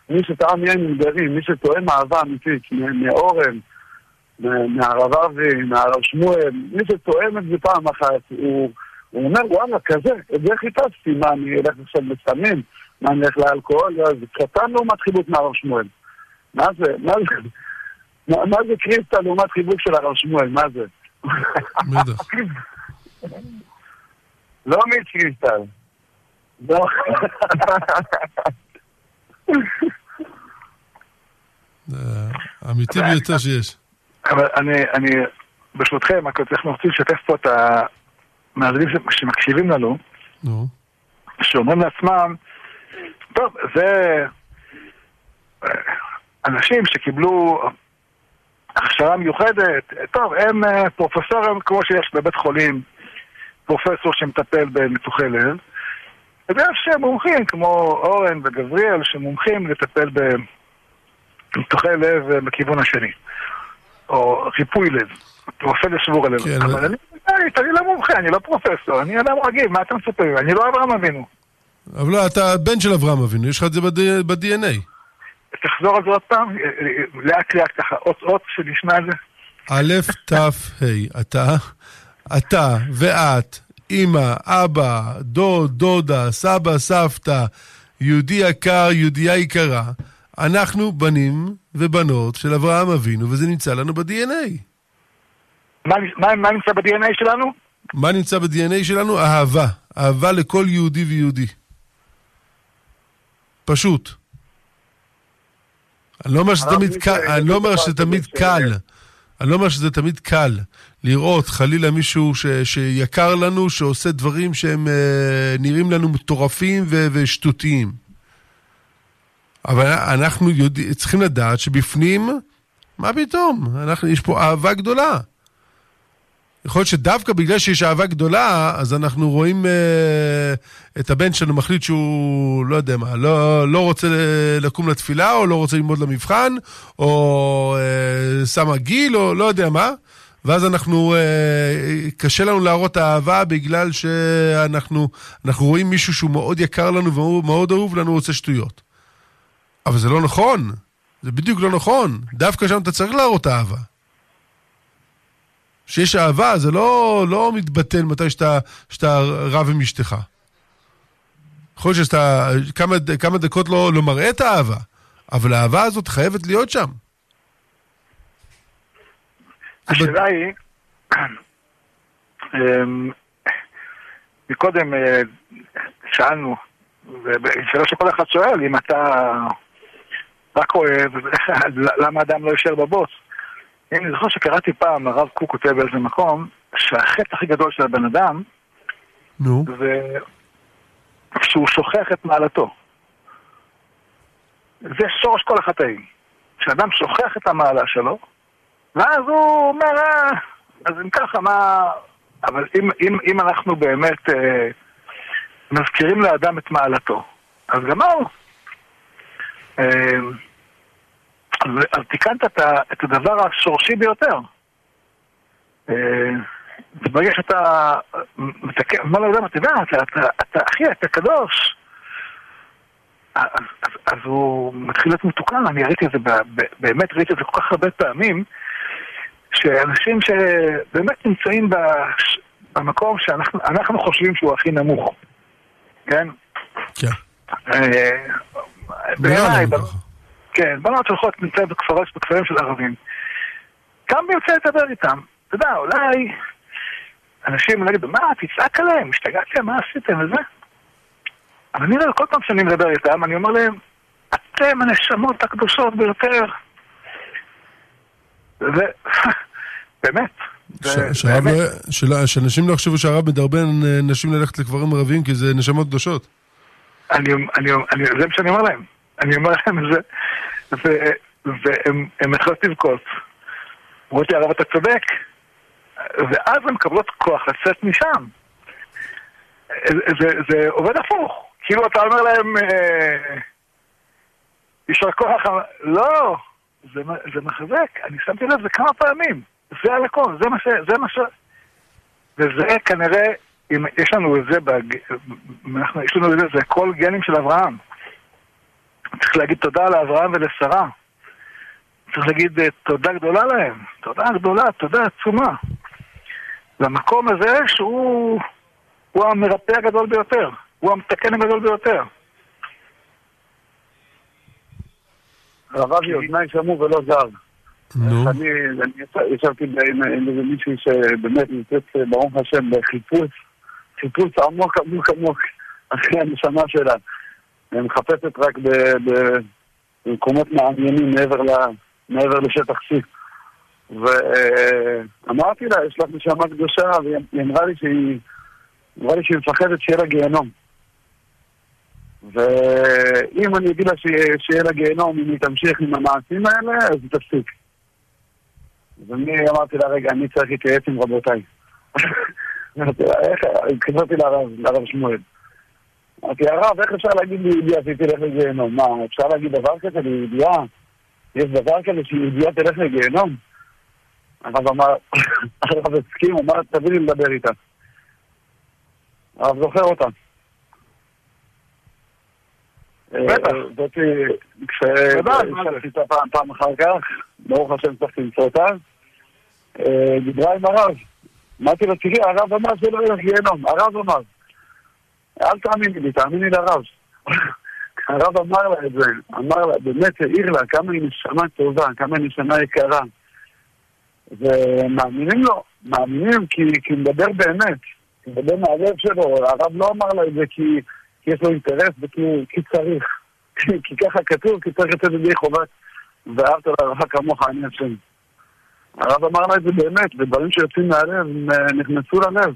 מי שטעם יין עם גרים, מי שטועם אהבה אמיתית, מאורן, מהרב אבי, מהרב שמואל, מי שטועם את זה פעם אחת, הוא, הוא אומר, וואלה, כזה, את זה חיפשתי, מה, אני אלך עכשיו לסמים? מה, אני אלך לאלכוהול? לא, זה קטן לעומת חיבוק מהרב שמואל. מה זה, מה זה, מה, זה קריסטל לעומת חיבוק של הרב שמואל, מה זה? בטח. לא מיץ קריסטל. לא. זה האמיתי ביותר שיש. אבל אני, אני, ברשותכם, אנחנו רוצים לשתף פה את המאזינים שמקשיבים לנו, נו. שאומרים לעצמם, טוב, זה אה, אנשים שקיבלו הכשרה מיוחדת, טוב, הם אה, פרופסורים כמו שיש בבית חולים, פרופסור שמטפל בניתוחי לב, ויש מומחים כמו אורן וגבריאל שמומחים לטפל בניתוחי לב אה, בכיוון השני, או ריפוי לב, רופא לשבור הלב. כן, אבל אני, אני, אני לא מומחה, אני לא פרופסור, אני אדם רגיל, מה אתה מצפה? אני לא אברהם אבינו. אבל לא, אתה בן של אברהם אבינו, יש לך את זה ב-DNA. תחזור על זה עוד פעם, אה, אה, לאט לאט ככה, אות אות שנשמע את זה. א', ת', ה', אתה, אתה ואת, אמא, אבא, דוד, דודה, סבא, סבתא, יהודי יקר, יהודייה יקרה, אנחנו בנים ובנות של אברהם אבינו, וזה נמצא לנו ב-DNA. מה, מה, מה נמצא ב-DNA שלנו? מה נמצא ב-DNA שלנו? אהבה. אהבה לכל יהודי ויהודי. פשוט. אני לא אומר שזה הרב תמיד מיכאל, קל, אני לא אומר זה שזה דבר תמיד כזה קל. אני לא אומר שזה תמיד קל לראות חלילה מישהו ש, שיקר לנו, שעושה דברים שהם אה, נראים לנו מטורפים ו, ושטותיים. אבל אנחנו יודע, צריכים לדעת שבפנים, מה פתאום? אנחנו, יש פה אהבה גדולה. יכול להיות שדווקא בגלל שיש אהבה גדולה, אז אנחנו רואים אה, את הבן שלנו מחליט שהוא, לא יודע מה, לא, לא רוצה לקום לתפילה, או לא רוצה ללמוד למבחן, או אה, שם גיל, או לא יודע מה. ואז אנחנו, אה, קשה לנו להראות אהבה בגלל שאנחנו אנחנו רואים מישהו שהוא מאוד יקר לנו ומאוד אהוב לנו, הוא עושה שטויות. אבל זה לא נכון. זה בדיוק לא נכון. דווקא שם אתה צריך להראות אהבה. שיש אהבה, זה לא, לא מתבטל מתי שאתה, שאתה רב עם אשתך. יכול להיות שאתה כמה, כמה דקות לא, לא מראה את האהבה, אבל האהבה הזאת חייבת להיות שם. השאלה היא, אמ, מקודם אה, שאלנו, שאלה שכל אחד שואל, אם אתה רק אוהב, למה אדם לא יישאר בבוס? אני זוכר שקראתי פעם, הרב קוק כותב באיזה מקום, שהחטא הכי גדול של הבן אדם נו. זה שהוא שוכח את מעלתו. זה שורש כל החטאים. כשאדם שוכח את המעלה שלו, ואז הוא אומר, אה, אז אם ככה, מה... אבל אם, אם, אם אנחנו באמת אה, מזכירים לאדם את מעלתו, אז גמרנו. אה, אז, תיקנת את, הדבר השורשי ביותר. אה, ברגע שאתה מתקן, אומר לאדם, אתה יודע, אתה, אחי, אתה קדוש. אז, הוא מתחיל להיות מתוקן, אני ראיתי את זה, באמת ראיתי את זה כל כך הרבה פעמים, שאנשים שבאמת נמצאים במקום שאנחנו אנחנו חושבים שהוא הכי נמוך, כן? כן. אה, בעיניי. כן, בנות הולכות נמצאות בכפרים, בכפרים של ערבים. גם מי יוצא לדבר איתם. אתה יודע, אולי אנשים אולי יגידו, מה, תצעק עליהם, השתגעתם, מה עשיתם וזה? אבל אני אומר, כל פעם שאני מדבר איתם, אני אומר להם, אתם הנשמות הקדושות ביותר. ובאמת. ש- שהרב לא- שאנשים לא יחשבו שהרב מדרבן אה, נשים ללכת לקברים ערבים כי זה נשמות קדושות. זה מה שאני אומר להם. אני אומר להם את זה, והם הם מתחילות לבכות. אומרות לי, הרב, אתה צודק. ואז הן מקבלות כוח לצאת משם. זה, עובד הפוך. כאילו אתה אומר להם, אה, יישר כוח, לא, זה, מחזק, אני שמתי לב זה כמה פעמים, זה על הכל, זה מה ש... זה מה ש... וזה כנראה, אם יש לנו את זה, בג... יש לנו את זה, זה כל גנים של אברהם. צריך להגיד תודה לאברהם ולשרה. צריך להגיד אה, תודה גדולה להם, תודה גדולה, תודה עצומה. למקום הזה שהוא הוא המרפא הגדול ביותר, הוא המתקן הגדול ביותר. הרב אבי, אוזניי שמעו ולא זר. נו. אני אני ישבתי עם עם איזה מישהי שבאמת נמצאת ברוך השם בחיפוש, חיפוש עמוק עמוק עמוק אחרי הנשמה שלה. מחפשת רק במקומות מעניינים מעבר ל- מעבר לשטח C. ואמרתי לה, יש לך נשמה קדושה, והיא אמרה לי שהיא אמרה לי שהיא מפחדת שיהיה לה גיהנום. ואם אני אגיד לה שיהיה לה גיהנום אם היא תמשיך עם המעשים האלה, אז היא תפסיק. אז אני אמרתי לה, רגע, אני צריך להתייעץ עם רבותיי. אמרתי לה, איך, התקשרתי לרב שמואל. אמרתי, הרב, איך אפשר להגיד ליהודייה שהיא תלך לגיהנום? מה, אפשר להגיד דבר כזה ליהודייה? יש דבר כזה שיהודייה תלך לגיהנום? הרב אמר, הרב הסכים, אמר, תביא לי לדבר איתה. הרב זוכר אותה. בטח. אה, זאתי, כשישבתי איתה פעם, אחר כך, ברוך השם הצלחתי למצוא אותה, אה, דיברה עם הרב. אמרתי לו, תראי, הרב אמר שלא ילך גיהנום, הרב אמר. אל תאמיני לי, תאמיני לרב. הרב אמר לה את זה, אמר לה, באמת העיר לה כמה היא נשמה טובה, כמה היא נשמה יקרה. ומאמינים לו, מאמינים כי, כי הוא מדבר באמת, הוא מדבר מהלב שלו, הרב לא אמר לה את זה כי, כי יש לו אינטרס וכי כי צריך, כי, ככה כתוב, כי צריך לצאת ידי חובת ואהבת לרעך כמוך אני השם. הרב אמר לה את זה באמת, ודברים שיוצאים מהלב אה, נכנסו ללב.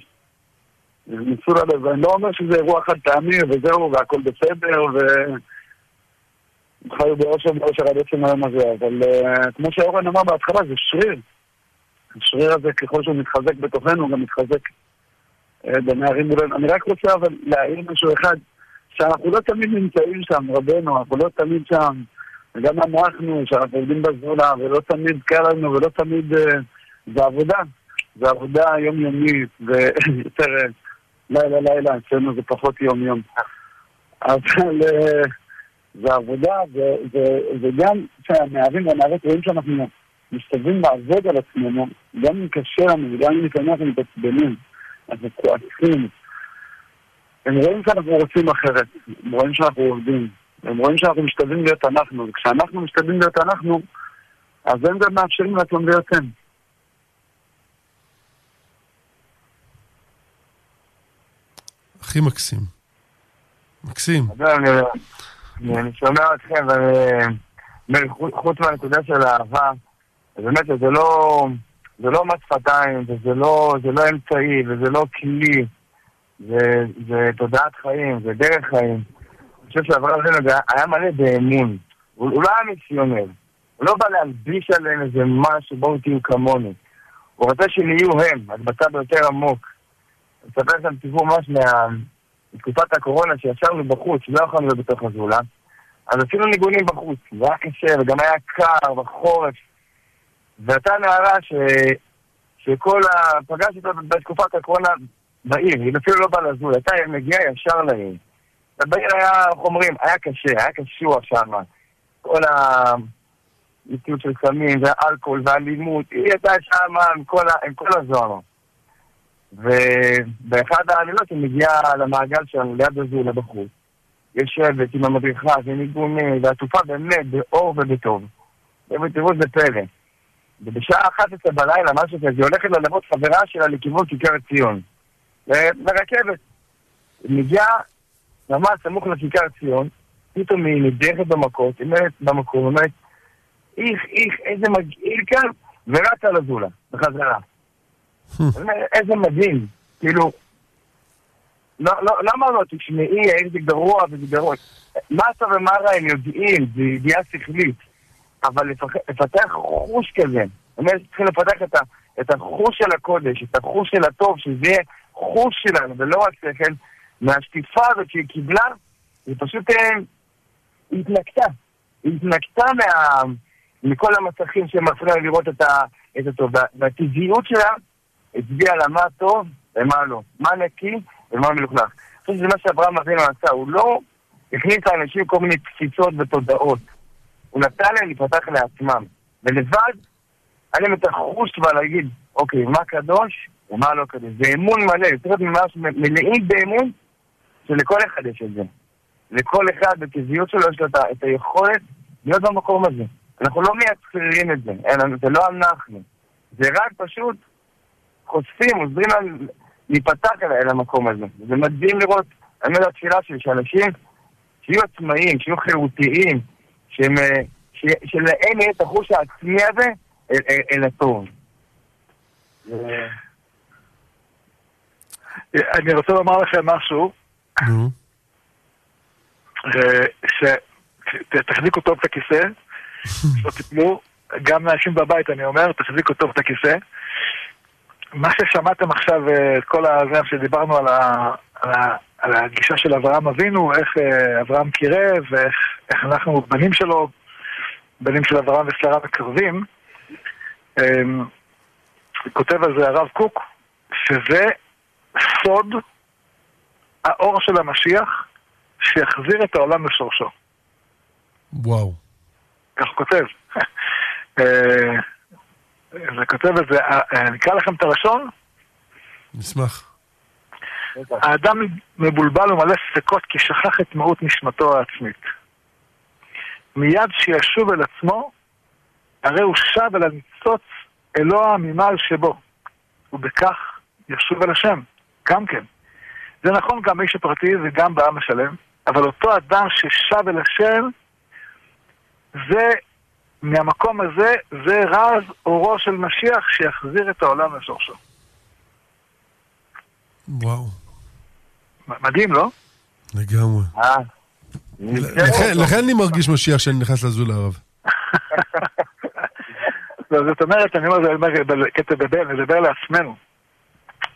נכנסו ללב, ואני לא אומר שזה אירוע חד פעמי וזהו, והכל בסדר, ו... הם חיו באושר ואושר עד עצם היום הזה, אבל uh, כמו שאורן אמר בהתחלה, זה שריר. השריר הזה, ככל שהוא מתחזק בתוכנו, הוא גם מתחזק uh, בנערים מולנו. אני רק רוצה אבל להעיר משהו אחד, שאנחנו לא תמיד נמצאים שם, רבנו, אנחנו לא תמיד שם, וגם אנחנו, שאנחנו עובדים בזולה, ולא תמיד קל לנו, ולא תמיד... Uh, זה עבודה. זה עבודה יומיומית, ויותר uh, לילה-לילה, אצלנו זה פחות יום-יום. אבל... Uh, זה עבודה, וגם כשהנערים והנערות רואים שאנחנו משתדלים לעבוד על עצמנו, גם אם קשה לנו וגם אם לפעמים אנחנו מתעצבנים, אנחנו כועסים. הם רואים שאנחנו רוצים אחרת, הם רואים שאנחנו עובדים, הם רואים שאנחנו משתדלים להיות אנחנו, וכשאנחנו משתדלים להיות אנחנו, אז הם גם מאפשרים לעצמם להיות הם. הכי מקסים. מקסים. אני- שומע אתכם, ואני... חוץ מהנקודה של האהבה, באמת זה לא... זה לא מס שפתיים, וזה לא, זה לא אמצעי, וזה לא כלי, זה, זה תודעת חיים, זה דרך חיים. אני חושב שאברהם אבינו היה- מלא באמון. הוא, לא היה מיסיונר. הוא לא בא להלביש עליהם איזה משהו, בואו תהיו כמוני. הוא רוצה שהם יהיו הם, הדבקה ביותר עמוק. אספר לכם סיפור ממש מה... בתקופת הקורונה שישבנו בחוץ, לא יכולנו להיות בתוך הזולה, אז עשינו ניגונים בחוץ, זה היה קשה וגם היה קר בחורף. והייתה נערה ש... שכל ה... פגשתי אותה בתקופת הקורונה בעיר, היא אפילו לא באה לזול, הייתה מגיעה ישר לעיר. ובעיר היה, איך אומרים, היה קשה, היה קשוח שם. כל המציאות של סמים ואלכוהול ואלימות, היא הייתה שם עם כל, ה... עם כל הזוהר. ובאחד הלילות היא מגיעה למעגל שלנו ליד הזולה בחוץ. יושבת עם המדריכה וניגונים, ועטופה באמת באור ובטוב. ובטבעות זה פלא. ובשעה 11 בלילה, משהו כזה, היא הולכת ללוות חברה שלה לכיוון כיכר ציון. לרכבת. היא מגיעה ממש סמוך לכיכר ציון, פתאום היא נדרכת במכות, היא אומרת במקום, אומרת, איך, איך, איזה מגעיל כאן, ורצה לזולה, בחזרה. איזה מדהים, כאילו, לא, לא, לא אמרנו, תשמעי, האם זה גרוע וזה גרוע. מה טוב ומה רע הם יודעים, זה ידיעה שכלית. אבל לפתח חוש כזה, אומר שצריכים לפתח את, החוש של הקודש, את החוש של הטוב, שזה יהיה חוש שלנו, ולא רק שכל. מהשטיפה הזאת שהיא קיבלה, היא פשוט אה, התנקתה. היא התנקתה מכל המסכים שמפריעים לראות את הטוב. והטבעיות שלה הצביעה לה מה טוב ומה לא. מה נקי ומה מלוכלך. אני חושב שזה מה שאברהם אבינו עשה. הוא לא הכניס לאנשים כל מיני תפיסות ותודעות. הוא נתן להם להיפתח לעצמם. ולבד, היה להם את החוש כבר להגיד, אוקיי, מה קדוש ומה לא קדוש. זה אמון מלא, צריך להיות ממש מלאים באמון, שלכל אחד יש את זה. לכל אחד בטבעיות שלו יש לו את היכולת להיות במקום הזה. אנחנו לא מייצרים את זה, זה לא אנחנו. זה רק פשוט חושפים, עוזרים להם להיפתח אל, אל המקום הזה. זה מדהים לראות, אני אומר התפילה שלי, שאנשים שיהיו עצמאיים, שיהיו חירותיים, שהם, אה, ש, שלהם יהיה את החוש העצמי הזה אל, אל, אל הטוב. אני רוצה לומר לכם משהו, נו. שתחזיקו טוב את הכיסא, שלא תיפלו, גם לאנשים בבית אני אומר, תחזיקו טוב את הכיסא. מה ששמעתם עכשיו, אה, את כל הזה שדיברנו על, ה, על, ה, על הגישה של אברהם אבינו, איך אה, אברהם קירב, ואיך אנחנו בנים שלו, בנים של אברהם ושרה מקרבים, אמ, כותב על זה הרב קוק, שזה סוד האור של המשיח שיחזיר את העולם לשורשו. וואו. כך הוא כותב. אה, זה כותב את זה, אה, אני אקרא לכם את הלשון. נשמח. האדם מבולבל ומלא ספקות כי שכח את מהות נשמתו העצמית. מיד שישוב אל עצמו, הרי הוא שב אל הניצוץ אלוה ממעל שבו, ובכך ישוב אל השם, גם כן. זה נכון גם באיש הפרטי וגם בעם השלם, אבל אותו אדם ששב אל השם, זה, מהמקום הזה, זה רז אורו של משיח שיחזיר את העולם לשורשו. וואו. מדהים, לא? לגמרי. אה, לכן- לכן אני מרגיש משיח שאני נכנס לזול הרב. לא, זאת אומרת, אני אומר, בקטע בבל, נדבר לעצמנו.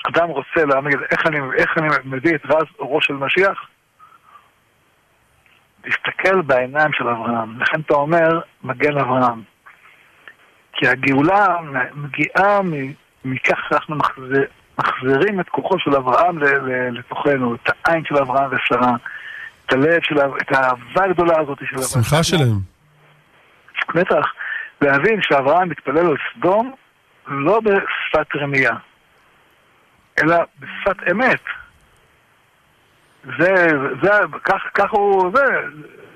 אדם רוצה להגיד, איך אני, איך אני מביא את רז אורו של משיח? תסתכל בעיניים של אברהם. לכן אתה אומר, מגן אברהם. כי הגאולה מגיעה מכך שאנחנו מחזיר, מחזירים את כוחו של אברהם לתוכנו, את העין של אברהם ושרה, את הלב של, את האהבה הגדולה הזאת של אברהם. שמחה שלהם. בטח, להבין שאברהם מתפלל על סדום לא בשפת רמייה, אלא בשפת אמת. זה, זה, כך, כך הוא, זה,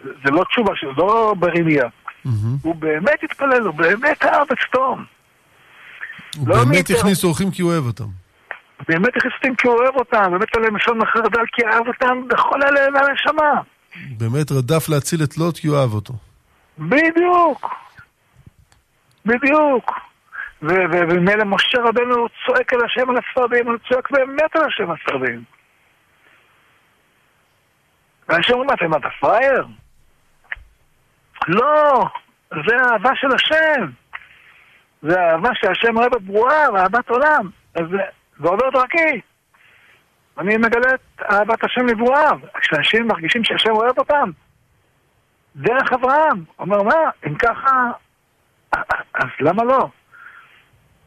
זה לא תשובה שלו, לא ברמייה. מהמם. הוא באמת התפלל, הוא באמת אהב את סדום. הוא לא באמת. הכניס אורחים כי הוא אוהב אותם. באמת הכניסים כי הוא אוהב אותם, באמת עליהם לשון מחרדל כי אהב אותם בכל הלב והנשמה. באמת רדף להציל את לוט כי הוא אהב אותו. בדיוק. בדיוק. ו- ו- ומילא משה רבנו צועק על השם על הספרדים, הוא צועק באמת על השם על הספרדים. ואנשים אומרים, מה, אתה פראייר? לא, זה האהבה של השם. זה האהבה שהשם אוהב את ברורה ואהבת עולם. אז זה עובר דרכי. אני מגלה את אהבת השם לברואיו. כשאנשים מרגישים שהשם אוהב אותם, דרך אברהם. אומר, מה, אם ככה, אז למה לא?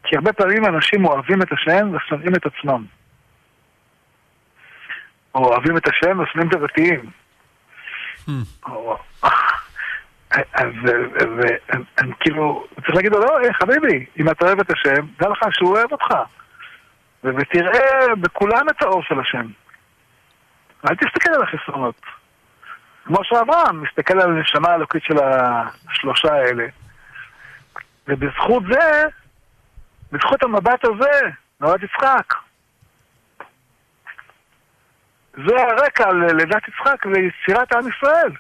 כי הרבה פעמים אנשים אוהבים את השם ושונאים את עצמם. או אוהבים את השם ושונאים את הדתיים. אז כאילו, צריך להגיד לו, לא, היי חביבי, אם אתה אוהב את השם, דע לך שהוא אוהב אותך. ותראה בכולם את האור של השם. אל תסתכל על החסרונות. כמו שאברהם מסתכל על הנשמה האלוקית של השלושה האלה. ובזכות זה, בזכות המבט הזה, נולד יצחק. זה הרקע ללידת יצחק ליצירת עם ישראל.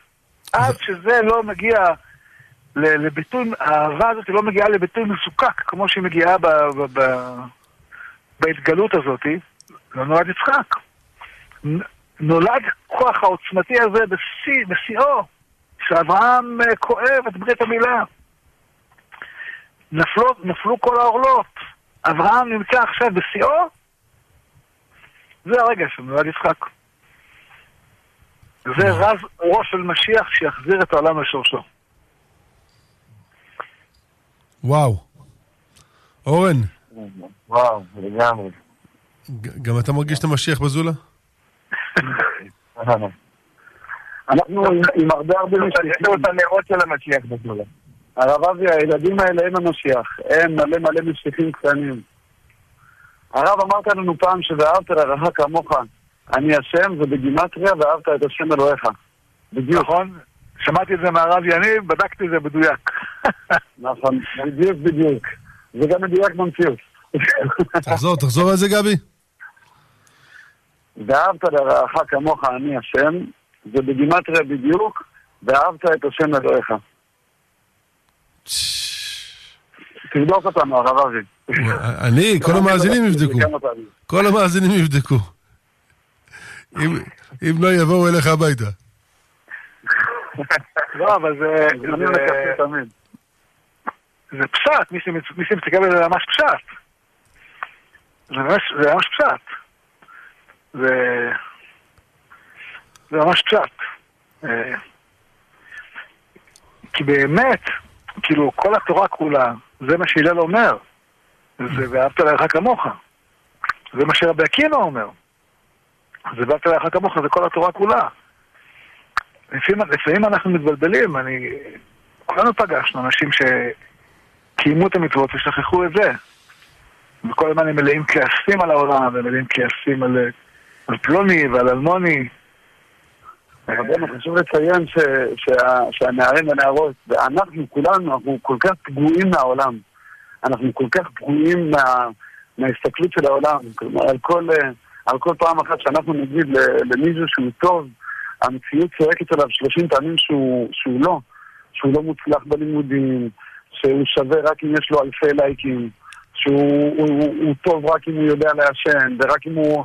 עד שזה לא מגיע לביטוי, האהבה הזאת לא מגיעה לביטוי מסוכק, כמו שהיא מגיעה ב, ב, ב, בהתגלות הזאת, לא נולד יצחק. נולד כוח העוצמתי הזה בשיא, בשיאו, שאברהם אה, כואב את ברית המילה. נפלו, נפלו כל האורלות. אברהם נמצא עכשיו בשיאו, זה הרגע שנולד יצחק. זה רז אורו של משיח שיחזיר את העולם לשורשו. וואו. אורן, וואו, לגמרי. גם אתה מרגיש את המשיח בזולה? אנחנו עם- הרבה הרבה תראו משליחים. את הנרות של המשיח בגולה. הרב אבי, הילדים האלה הם המשיח. הם מלא מלא משליחים קטנים. הרב אמרת לנו פעם ש"ואהבת לרעך כמוך". אני השם, זה בגימטריה, ואהבת את השם אלוהיך. בדיוק. נכון? שמעתי את זה מהרב יניב, בדקתי את זה מדויק. נכון, בדיוק בדיוק. זה גם מדויק במציאות. תחזור, תחזור על זה, גבי. ואהבת לרעך כמוך אני השם, זה בגימטריה בדיוק, ואהבת את השם אלוהיך. תבדוק אותנו, הרב אבי. אני, כל המאזינים יבדקו. כל המאזינים יבדקו. אם, לא, יבואו אליך הביתה. לא, אבל זה... אני זה- מקווה תמיד. זה פשט, מי שמסתכל על זה זה ממש פשט. זה ממש, פשט. זה... זה ממש פשט. אה, כי באמת, כאילו, כל התורה כולה, זה מה שהלל אומר. זה ואהבת לרעך כמוך. זה מה שרבי עקיבא אומר. זה ואהבת לרעך כמוך, זה כל התורה כולה. לפעמים, לפעמים אנחנו מתבלבלים, אני... כולנו פגשנו אנשים שקיימו את המצוות ושכחו את זה. וכל הזמן הם מלאים כעסים על העולם, ומלאים כעסים על, על פלוני ועל אלמוני. חשוב לציין ש, שה, שהנערים והנערות, ואנחנו כולנו, אנחנו כל כך פגועים מהעולם. אנחנו כל כך פגועים מה, מההסתכלות של העולם. כלומר, על כל, אה, על כל פעם אחת שאנחנו נגיד למישהו שהוא טוב, המציאות צועקת עליו 30 פעמים שהוא, שהוא לא. שהוא לא מוצלח בלימודים, שהוא שווה רק אם יש לו אלפי לייקים, שהוא הוא, הוא, הוא טוב רק אם הוא יודע לעשן, ורק אם הוא...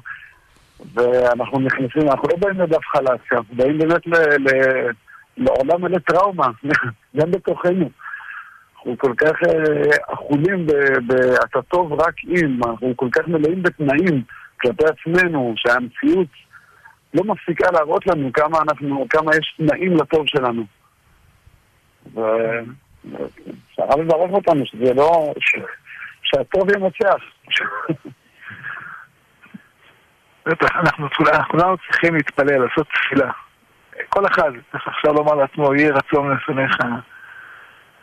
ואנחנו נכנסים, אנחנו לא באים לדף חלק, אנחנו באים באמת ל, ל, לעולם מלא טראומה, גם בתוכנו. אנחנו כל כך אה, אכולים ב... אתה טוב רק אם, אנחנו כל כך מלאים בתנאים כלפי עצמנו, שהמציאות לא מפסיקה להראות לנו כמה אנחנו, כמה יש תנאים לטוב שלנו. והרב יברך אותנו שזה לא... שהטוב ינצח. בטח, אנחנו כולנו צריכים להתפלל, לעשות תפילה. כל אחד צריך עכשיו לומר לעצמו, יהי רצון לפניך,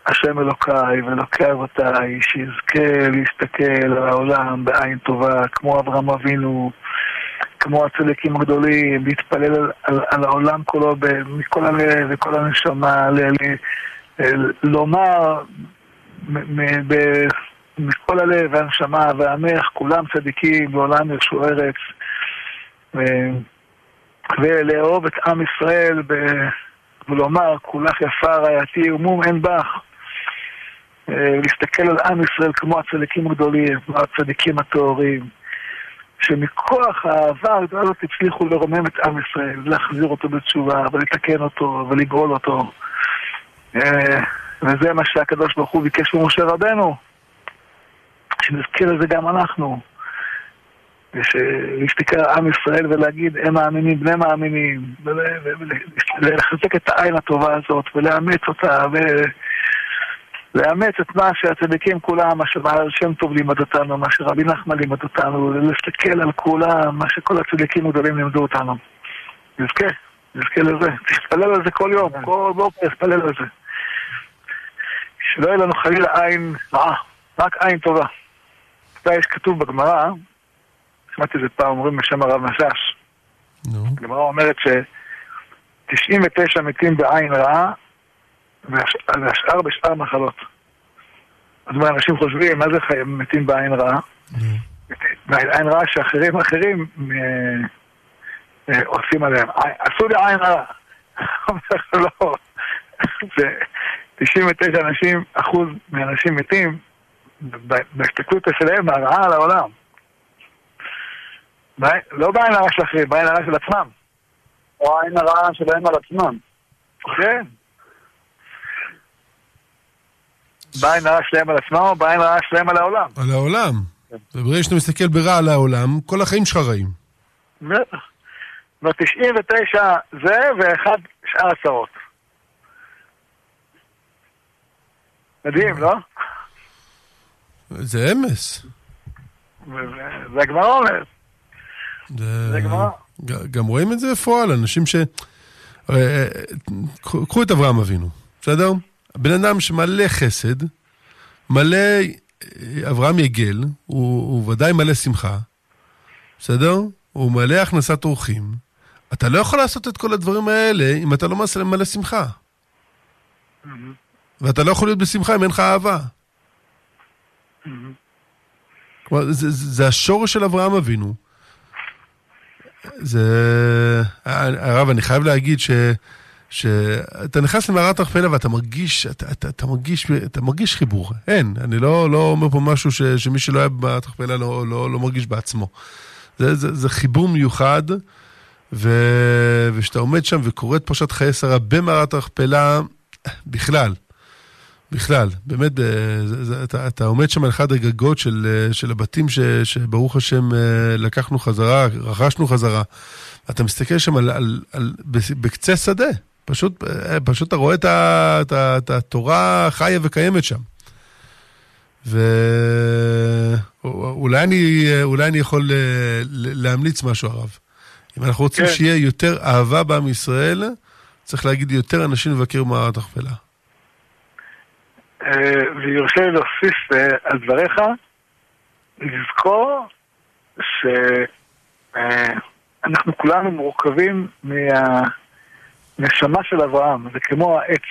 השם אלוקיי ואלוקי אבותיי, שיזכה להסתכל על העולם בעין טובה, כמו אברהם אבינו, כמו הצדיקים הגדולים, להתפלל על, על, על העולם כולו מכל הלב וכל הנשמה, ל, ל, ל, לומר מ- מ- ב- מכל הלב והנשמה והעמך, כולם צדיקים בעולם ירשו ארץ. ו- ולאהוב את עם ישראל ב- ולומר, כולך יפה רעייתי ומום אין בך. אה, להסתכל על עם ישראל כמו הצדיקים הגדולים, כמו הצדיקים הטהורים, שמכוח האהבה הגדולה הזאת הצליחו לרומם את עם ישראל, ולהחזיר אותו בתשובה, ולתקן אותו, ולגאול אותו. אה, וזה מה שהקדוש ברוך הוא ביקש ממשה רבנו, שנזכיר לזה גם אנחנו. להסתכל על עם ישראל ולהגיד הם מאמינים, בני מאמינים, ול- ול- ולחזק את העין הטובה הזאת ולאמץ אותה ולאמץ את מה שהצדיקים כולם, מה שבעל שם טוב לימד אותנו, מה שרבי נחמן לימד אותנו, להסתכל על כולם, מה שכל הצדיקים הגדולים לימדו אותנו. נזכה, נזכה לזה. תתפלל על זה כל יום, כל בוקר תתפלל על זה. שלא יהיה לנו חלילה עין רעה, רק עין טובה. אתה יודע, יש כתוב בגמרא, שמעתי את זה פעם, אומרים בשם הרב משאש. הגמרא אומרת ש-99 מתים בעין רעה, והשאר בשאר מחלות. אז מה, אנשים חושבים, מה זה חיים מתים בעין רעה? נו. בעין רעה שאחרים אחרים אה, אה, עושים עליהם. עשו לי עין רעה. לא, זה 99 אנשים, אחוז מאנשים מתים בהסתכלות שלהם מהרעה על העולם. לא בעין הרע של אחרים, בעין הרע של עצמם. או העין הרעה שלהם על עצמם. כן. בעין הרע שלהם על עצמם או בעין הרע שלהם על העולם. על העולם. וברגע שאתה מסתכל ברע על העולם, כל החיים שלך רעים. בטח. זאת אומרת, 99 זה ואחד שאר עשרות. מדהים, לא? זה אמס. זה הגמרא אומרת. זה גמרא. ג- גם רואים את זה בפועל, אנשים ש... הרי, אה, קחו קחו את אברהם אבינו, בסדר? בן אדם שמלא חסד, מלא, אה, אברהם יגל, הוא, הוא ודאי מלא שמחה, בסדר? הוא מלא הכנסת אורחים. אתה לא יכול לעשות את כל הדברים האלה אם אתה לא מלא, מלא שמחה. ואתה לא יכול להיות בשמחה אם אין לך אהבה. כלומר, זה, זה, זה השורש של אברהם אבינו. זה... הרב, אני חייב להגיד ש... שאתה נכנס למערת ארפלה ואתה מרגיש, אתה, אתה, אתה, מרגיש, אתה מרגיש חיבור. אין, אני לא, לא אומר פה משהו ש, שמי שלא היה במערת ארפלה לא, לא, לא מרגיש בעצמו. זה, זה, זה חיבור מיוחד, ו, ושאתה עומד שם וקורא את פרשת חיי שרה במערת ארפלה, בכלל, בכלל, באמת, אה, זה, זה, אתה, אתה עומד שם על אחד הגגות של, אה, של הבתים ש, שברוך השם אה, לקחנו חזרה, רכשנו חזרה. אתה מסתכל שם על, על, על, בקצה שדה, פשוט, פשוט אתה רואה את, התורה חיה וקיימת שם. ואולי אני, אולי אני יכול להמליץ משהו, הרב. אם אנחנו רוצים כן. שיהיה יותר אהבה בעם ישראל, צריך להגיד יותר אנשים לבקר במערת הכפלה. אה, ויורשה לי להוסיף אה, על דבריך, לזכור שאנחנו כולנו מורכבים מהנשמה של אברהם, זה כמו העץ.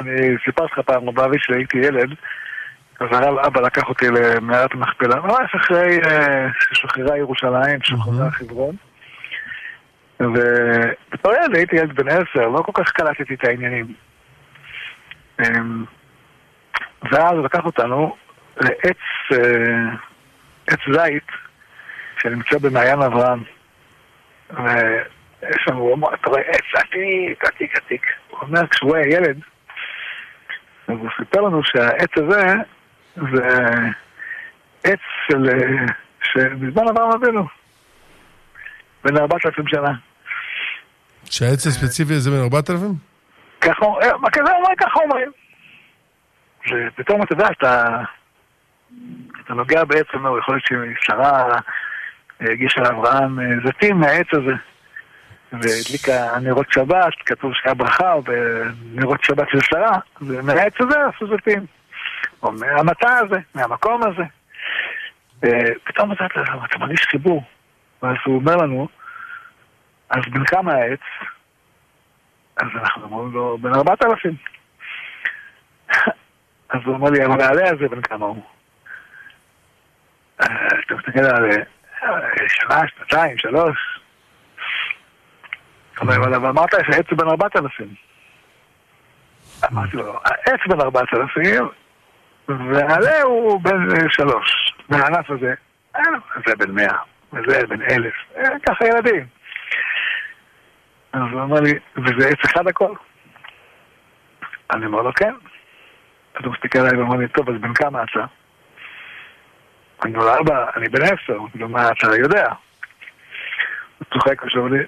אני סיפרתי לך פעם, באבי שהייתי ילד, אז הרב אבא לקח אותי למערת המכפלה, ממש אחרי אה, ששוחררה ירושלים, שוחררה חברון. ובתור ילד הייתי ילד בן עשר, לא כל כך קלטתי את העניינים. אמ, ואז הוא לקח אותנו לעץ אה, עץ זית שנמצא במעיין אברהם. ויש לנו, הוא אומר, אתה רואה עץ עתיק, עתיק, עתיק. הוא אומר, כשהוא היה ילד, אז הוא סיפר לנו שהעץ הזה זה עץ של... אה, שבזמן אברהם אבינו, בן 4,000 שנה. שהעץ הספציפי הזה בן 4,000? ככה, אה, כזה אומר, ככה אומרים. ופתאום אתה יודע, אתה, אתה נוגע לא, יכול להיות ששרה אה, הגישה לאברהם זיתים מהעץ הזה. והדליקה נרות שבת, כתוב שהיה ברכה, או בנרות שבת של שרה, ומהעץ הזה עשו זיתים. או מהמטע הזה, מהמקום הזה. פתאום אתה, אתה מרגיש חיבור. ואז הוא אומר לנו, אז בן כמה העץ? אז אנחנו אומרים לו, בן ארבעת אלפים. אז הוא אומר לי, אבל העלה הזה בן כמה הוא? אתה מסתכל על שנה, שנתיים, שלוש. אבל אמרת שהעץ הוא בן ארבעת אלפים. אמרתי לו, העץ בן ארבעת אלפים, והעלה הוא בן שלוש. והענף הזה, זה בן מאה, וזה בן אלף. ככה ילדים. אז הוא אמר לי, וזה עץ אחד הכל? אני אומר לו, כן. אז הוא מסתכל עליי ואומר לי, טוב, אז בן כמה אתה? אני אומר לו, אבא, אני בן עשר. הוא אומר, מה אתה יודע? הוא צוחק ושואל לי,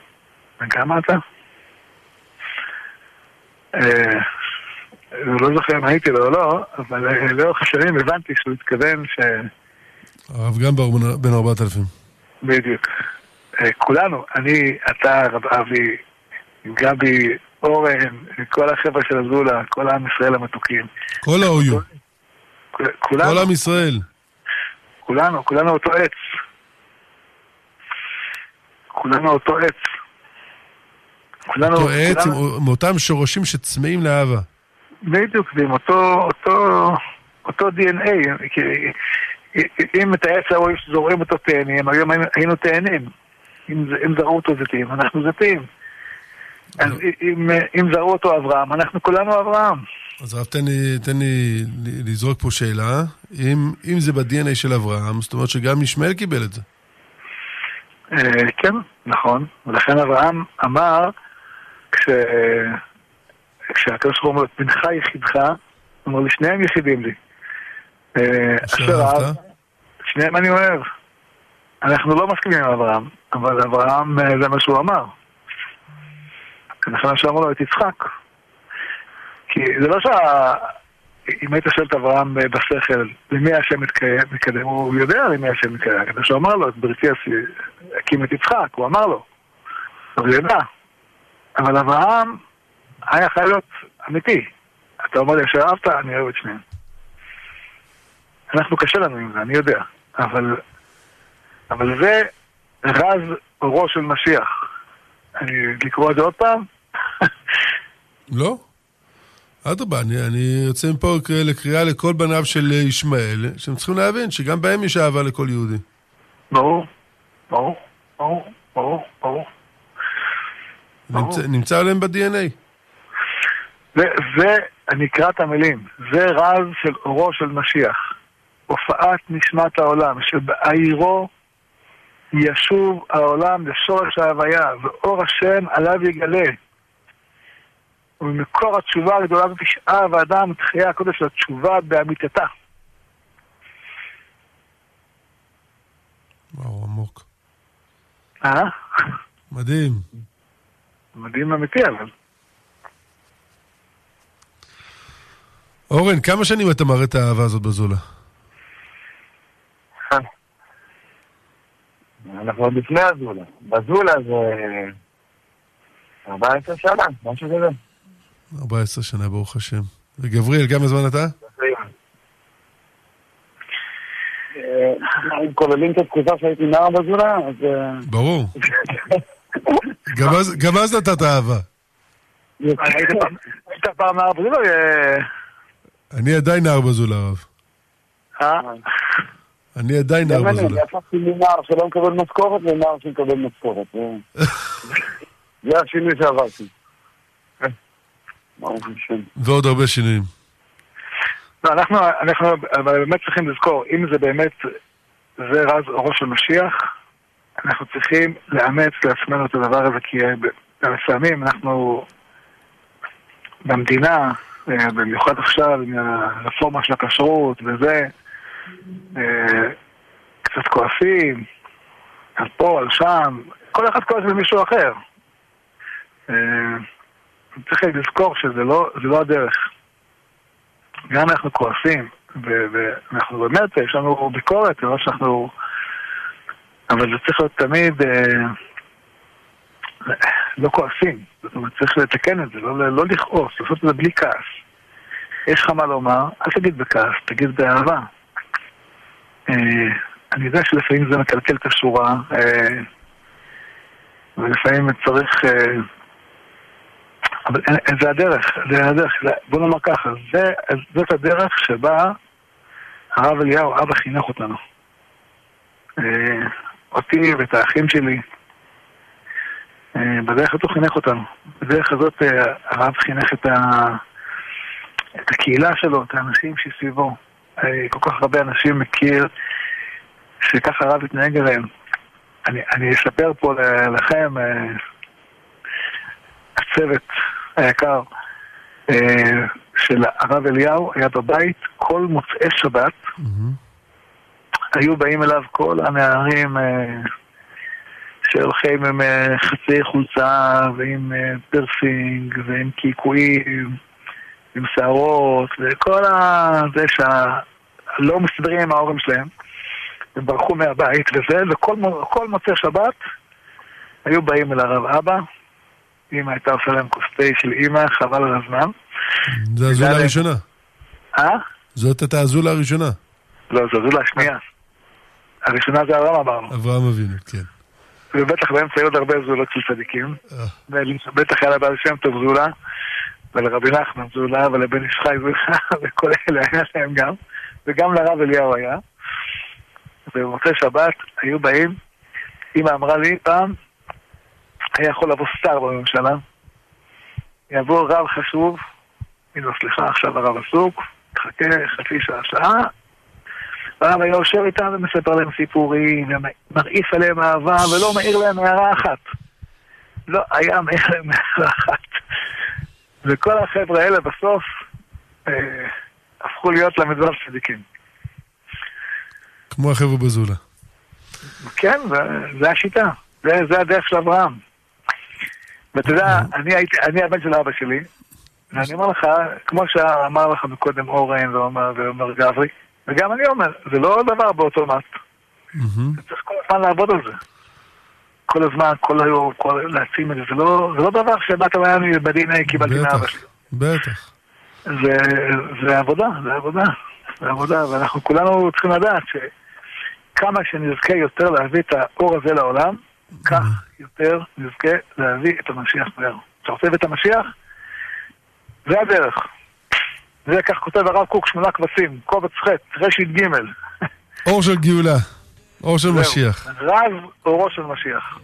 בן כמה אתה? אני לא זוכר אם הייתי לו או לא, אבל לאורך השנים הבנתי שהוא התכוון ש... הרב גמבר בן 4,000. בדיוק. כולנו, אני, אתה, רב אבי, גבי, אורן, כל החבר'ה של הזולה, כל עם ישראל המתוקים. כל האויו. כולנו. כל עם ישראל. כולנו, כולנו אותו עץ. כולנו אותו עץ. כולנו... אותו עץ עם אותם שורשים שצמאים לאהבה. בדיוק, ועם אותו, אותו, אותו DNA. אם את העץ ההוא זורעים אותו תאנים, היום היינו תאנים. אם זרעו אותו זיתים, אנחנו זיתים. אז אם, אם זרעו אותו אברהם, אנחנו כולנו אברהם. אז הרב, תן לי, תן לי לזרוק פה שאלה. אם, אם זה ב-DNA של אברהם, זאת אומרת שגם ישמעאל קיבל את זה. כן, נכון. ולכן אברהם אמר, כש... כשהקדוש ברוך הוא אומר, בנך יחידך, אמר לי, שניהם יחידים לי. אה, אשר שאהבת? אהב, שניהם אני אוהב. אנחנו לא מסכימים עם אברהם, אבל אברהם אה, זה מה שהוא אמר. לכן שאמרו לו את יצחק. כי זה לא שה... אם היית שואל את אברהם אה, בשכל, למי השם מתקדם, הוא יודע למי השם מתקדם. כדי שהוא אמר לו, את בריתי הקים את יצחק, הוא אמר לו. אז הוא ידע. אבל אברהם היה חייב להיות אמיתי. אתה אומר לי, אשר אהבת, אני אוהב את שניהם. אנחנו קשה לנו עם זה, אני יודע. אבל, אבל זה רז אורו של משיח. אני לקרוא את זה עוד פעם? לא? אדרבה, אני, אני יוצא מפה קריאה- לקריאה לכל בניו של ישמעאל, שהם צריכים להבין שגם בהם יש אהבה לכל יהודי. ברור, ברור, ברור, ברור, ברור. נמצא, נמצא להם ב-DNA. זה, זה, אני אקרא את המילים, זה רז של אורו של משיח. הופעת נשמת העולם, שבעירו ישוב העולם לשורש ההוויה, ואור השם עליו יגלה. וממקור התשובה הגדולה הזאת תשאב האדם את חיי הקודש של התשובה באמיתתה. וואו, עמוק. אה? מדהים. מדהים אמיתי, אבל. אורן, כמה שנים אתה מראה את האהבה הזאת בזולה? אנחנו עוד לפני הזולה. בזולה זה 14 שנה, משהו כזה. 14 שנה, ברוך השם. וגבריאל, כמה זמן אתה? אה, אם כוללים את התקופה שהייתי נער בזולה, אז... אה, ברור. גם אז- נתת אהבה. היית פעם- לא יהיה... אני עדיין נער בזולה, הרב. אה? אני עדיין נער גם אני, הפכתי מנער שלא מקבל משכורת לנער שמקבל משכורת. זה- זה השינוי שעברתי. ועוד הרבה שינויים. לא, אנחנו, באמת צריכים לזכור, אם זה באמת, זה רז אורו של משיח, אנחנו צריכים לאמץ לעצמנו את הדבר הזה, כי אה, לפעמים אנחנו במדינה, אה, במיוחד עכשיו עם הרפורמה של הכשרות וזה, אה, קצת כועסים, על פה, על שם, כל אחד כועס במישהו אחר. צריך לזכור שזה לא, לא הדרך. גם אנחנו כועסים, ואנחנו באמת, יש לנו ביקורת, זה לא שאנחנו... אבל זה צריך להיות תמיד אה, לא כועסים. זאת אומרת, צריך לתקן את זה, לא, לא לכעוס, לעשות את זה בלי כעס. יש לך מה לומר, אל תגיד בכעס, תגיד באהבה. אה, אני יודע שלפעמים זה מקלקל את השורה, אה, ולפעמים צריך... אבל זה הדרך, זה הדרך, בוא נאמר ככה, זה, זאת הדרך שבה הרב אליהו, אבא חינך אותנו. אותי ואת האחים שלי, אה, בדרך הזאת הוא חינך אותנו. בדרך הזאת אה, הרב חינך את, ה, את הקהילה שלו, את האנשים שסביבו. אה, כל כך הרבה אנשים מכיר שככה הרב התנהג אליהם. אני, אני אספר פה לכם, הצוות היקר של הרב אליהו היה בבית כל מוצאי שבת, מהמם. היו באים אליו כל הנערים אה, שהולכים עם אה, חצי חולצה ועם אה, פרסינג ועם קעקועים, עם שערות וכל ה... זה שלא מסתדרים עם ההורים שלהם. הם ברחו מהבית וזה, וכל מו- כל מוצאי שבת היו באים אל הרב אבא, אמא הייתה עושה להם כוס תה של אמא, חבל על הזמן. זה הזולה. הראשונה. אה? זאת הייתה הזולה הראשונה. לא, זו זולה השנייה. הראשונה זה הרב אמרנו. אברהם אבינו, כן. ובטח באמצע היו עוד הרבה זולות של צדיקים. אה, בטח היה לבעל שם טוב זולה, ולרבי נחמן זולה, ולבן איש חי זולה, וכל אלה היה להם גם, וגם לרב אליהו היה. ובמוצאי שבת היו באים, אמא אמרה לי פעם, היה יכול לבוא שר בממשלה, יבוא רב חשוב, הנה סליחה, עכשיו הרב עסוק, תחכה חצי שעה, שעה, והרב היה יושב איתם ומספר להם סיפורים, ומרעיף עליהם אהבה, ולא מעיר להם הערה אחת. לא היה מעיר להם הערה אחת. וכל החבר'ה האלה בסוף, אה, הפכו להיות ל"ו צדיקים. כמו החבר'ה בזולה. כן, זה השיטה, זה, זה הדרך של אברהם. ואתה יודע, אני, הייתי, אני הבן של אבא שלי, ואני אומר לך, כמו שאמר לך מקודם אורן ואומר, ואומר גברי, וגם אני אומר, זה לא דבר באוטומט, מהמם. צריך כל הזמן לעבוד על זה. כל הזמן, כל היום, כל, להעצים את זה, זה לא, זה לא דבר שבאת ואני ב-DNA קיבלתי מאבא שלי. בטח. זה, זה עבודה, זה עבודה, זה עבודה, ואנחנו כולנו צריכים לדעת שכמה שנזכה יותר להביא את האור הזה לעולם, כך יותר נזכה להביא את המשיח מהר. אתה רוצה את המשיח? זה הדרך. זה כך כותב הרב קוק, שמונה כבשים, קובץ ח', רשת ג', אור של גאולה. אור של. משיח. רב אורו של משיח.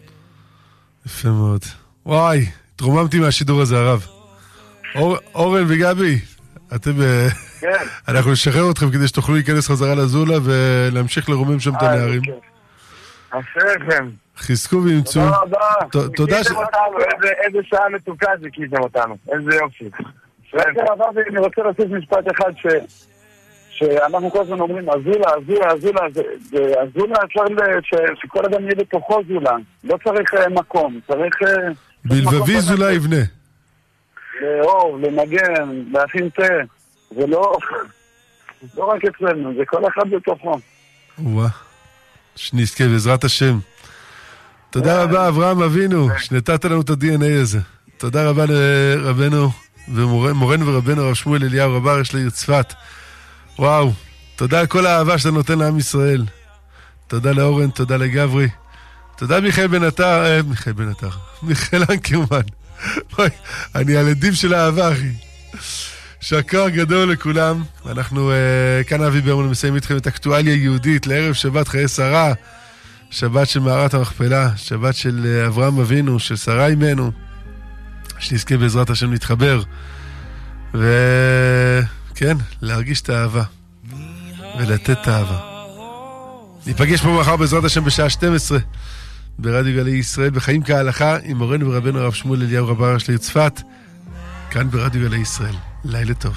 יפה מאוד. וואי, התרוממתי מהשידור הזה, הרב. אור- אורן וגבי, אתם... אה, כן. אנחנו נשחרר אתכם כדי שתוכלו להיכנס חזרה לזולה ולהמשיך לרומם שם את אה, הנערים. אשרי לכם. חזקו ואימצו. תודה רבה. תודה ש- איזה שעה מתוקה זה קידם אותנו. איזה יופי. רגע, אבל אני רוצה להוסיף משפט אחד ש... שאנחנו כל הזמן אומרים, הזולה, הזולה, הזולה, זה- הזולה אפשר שכל אדם יהיה בתוכו זולה. לא צריך אה, מקום, צריך... אה, בלבבי. זולה יבנה. לאהוב, לנגן, להכין תה. זה לא... לא רק אצלנו, זה כל אחד בתוכו. וואה. שנזכה בעזרת השם. תודה רבה, אברהם אבינו, שנתת לנו את ה-DNA הזה. תודה רבה לרבנו ומורנו ורבנו הרב שמואל אליהו רב הראש לעיר צפת. וואו, תודה על כל האהבה שאתה נותן לעם ישראל. תודה לאורן, תודה לגברי. תודה מיכאל בן עטר, אה, מיכאל בן עטר, מיכאל אנקרמן. אני על עדים של אהבה, אחי. כוח גדול לכולם. אנחנו uh, כאן אבי ברמן מסיים איתכם את אקטואליה יהודית לערב שבת חיי שרה, שבת של מערת המכפלה, שבת של uh, אברהם אבינו, של שרה אימנו, שנזכה בעזרת השם להתחבר. וכן, להרגיש את האהבה ולתת את האהבה. ניפגש פה מחר בעזרת השם בשעה 12 ברדיו גלי ישראל בחיים כהלכה עם מורנו ורבנו הרב שמואל אליהו רב הראש לעיר צפת כאן ברדיו גלי ישראל. לילה טוב.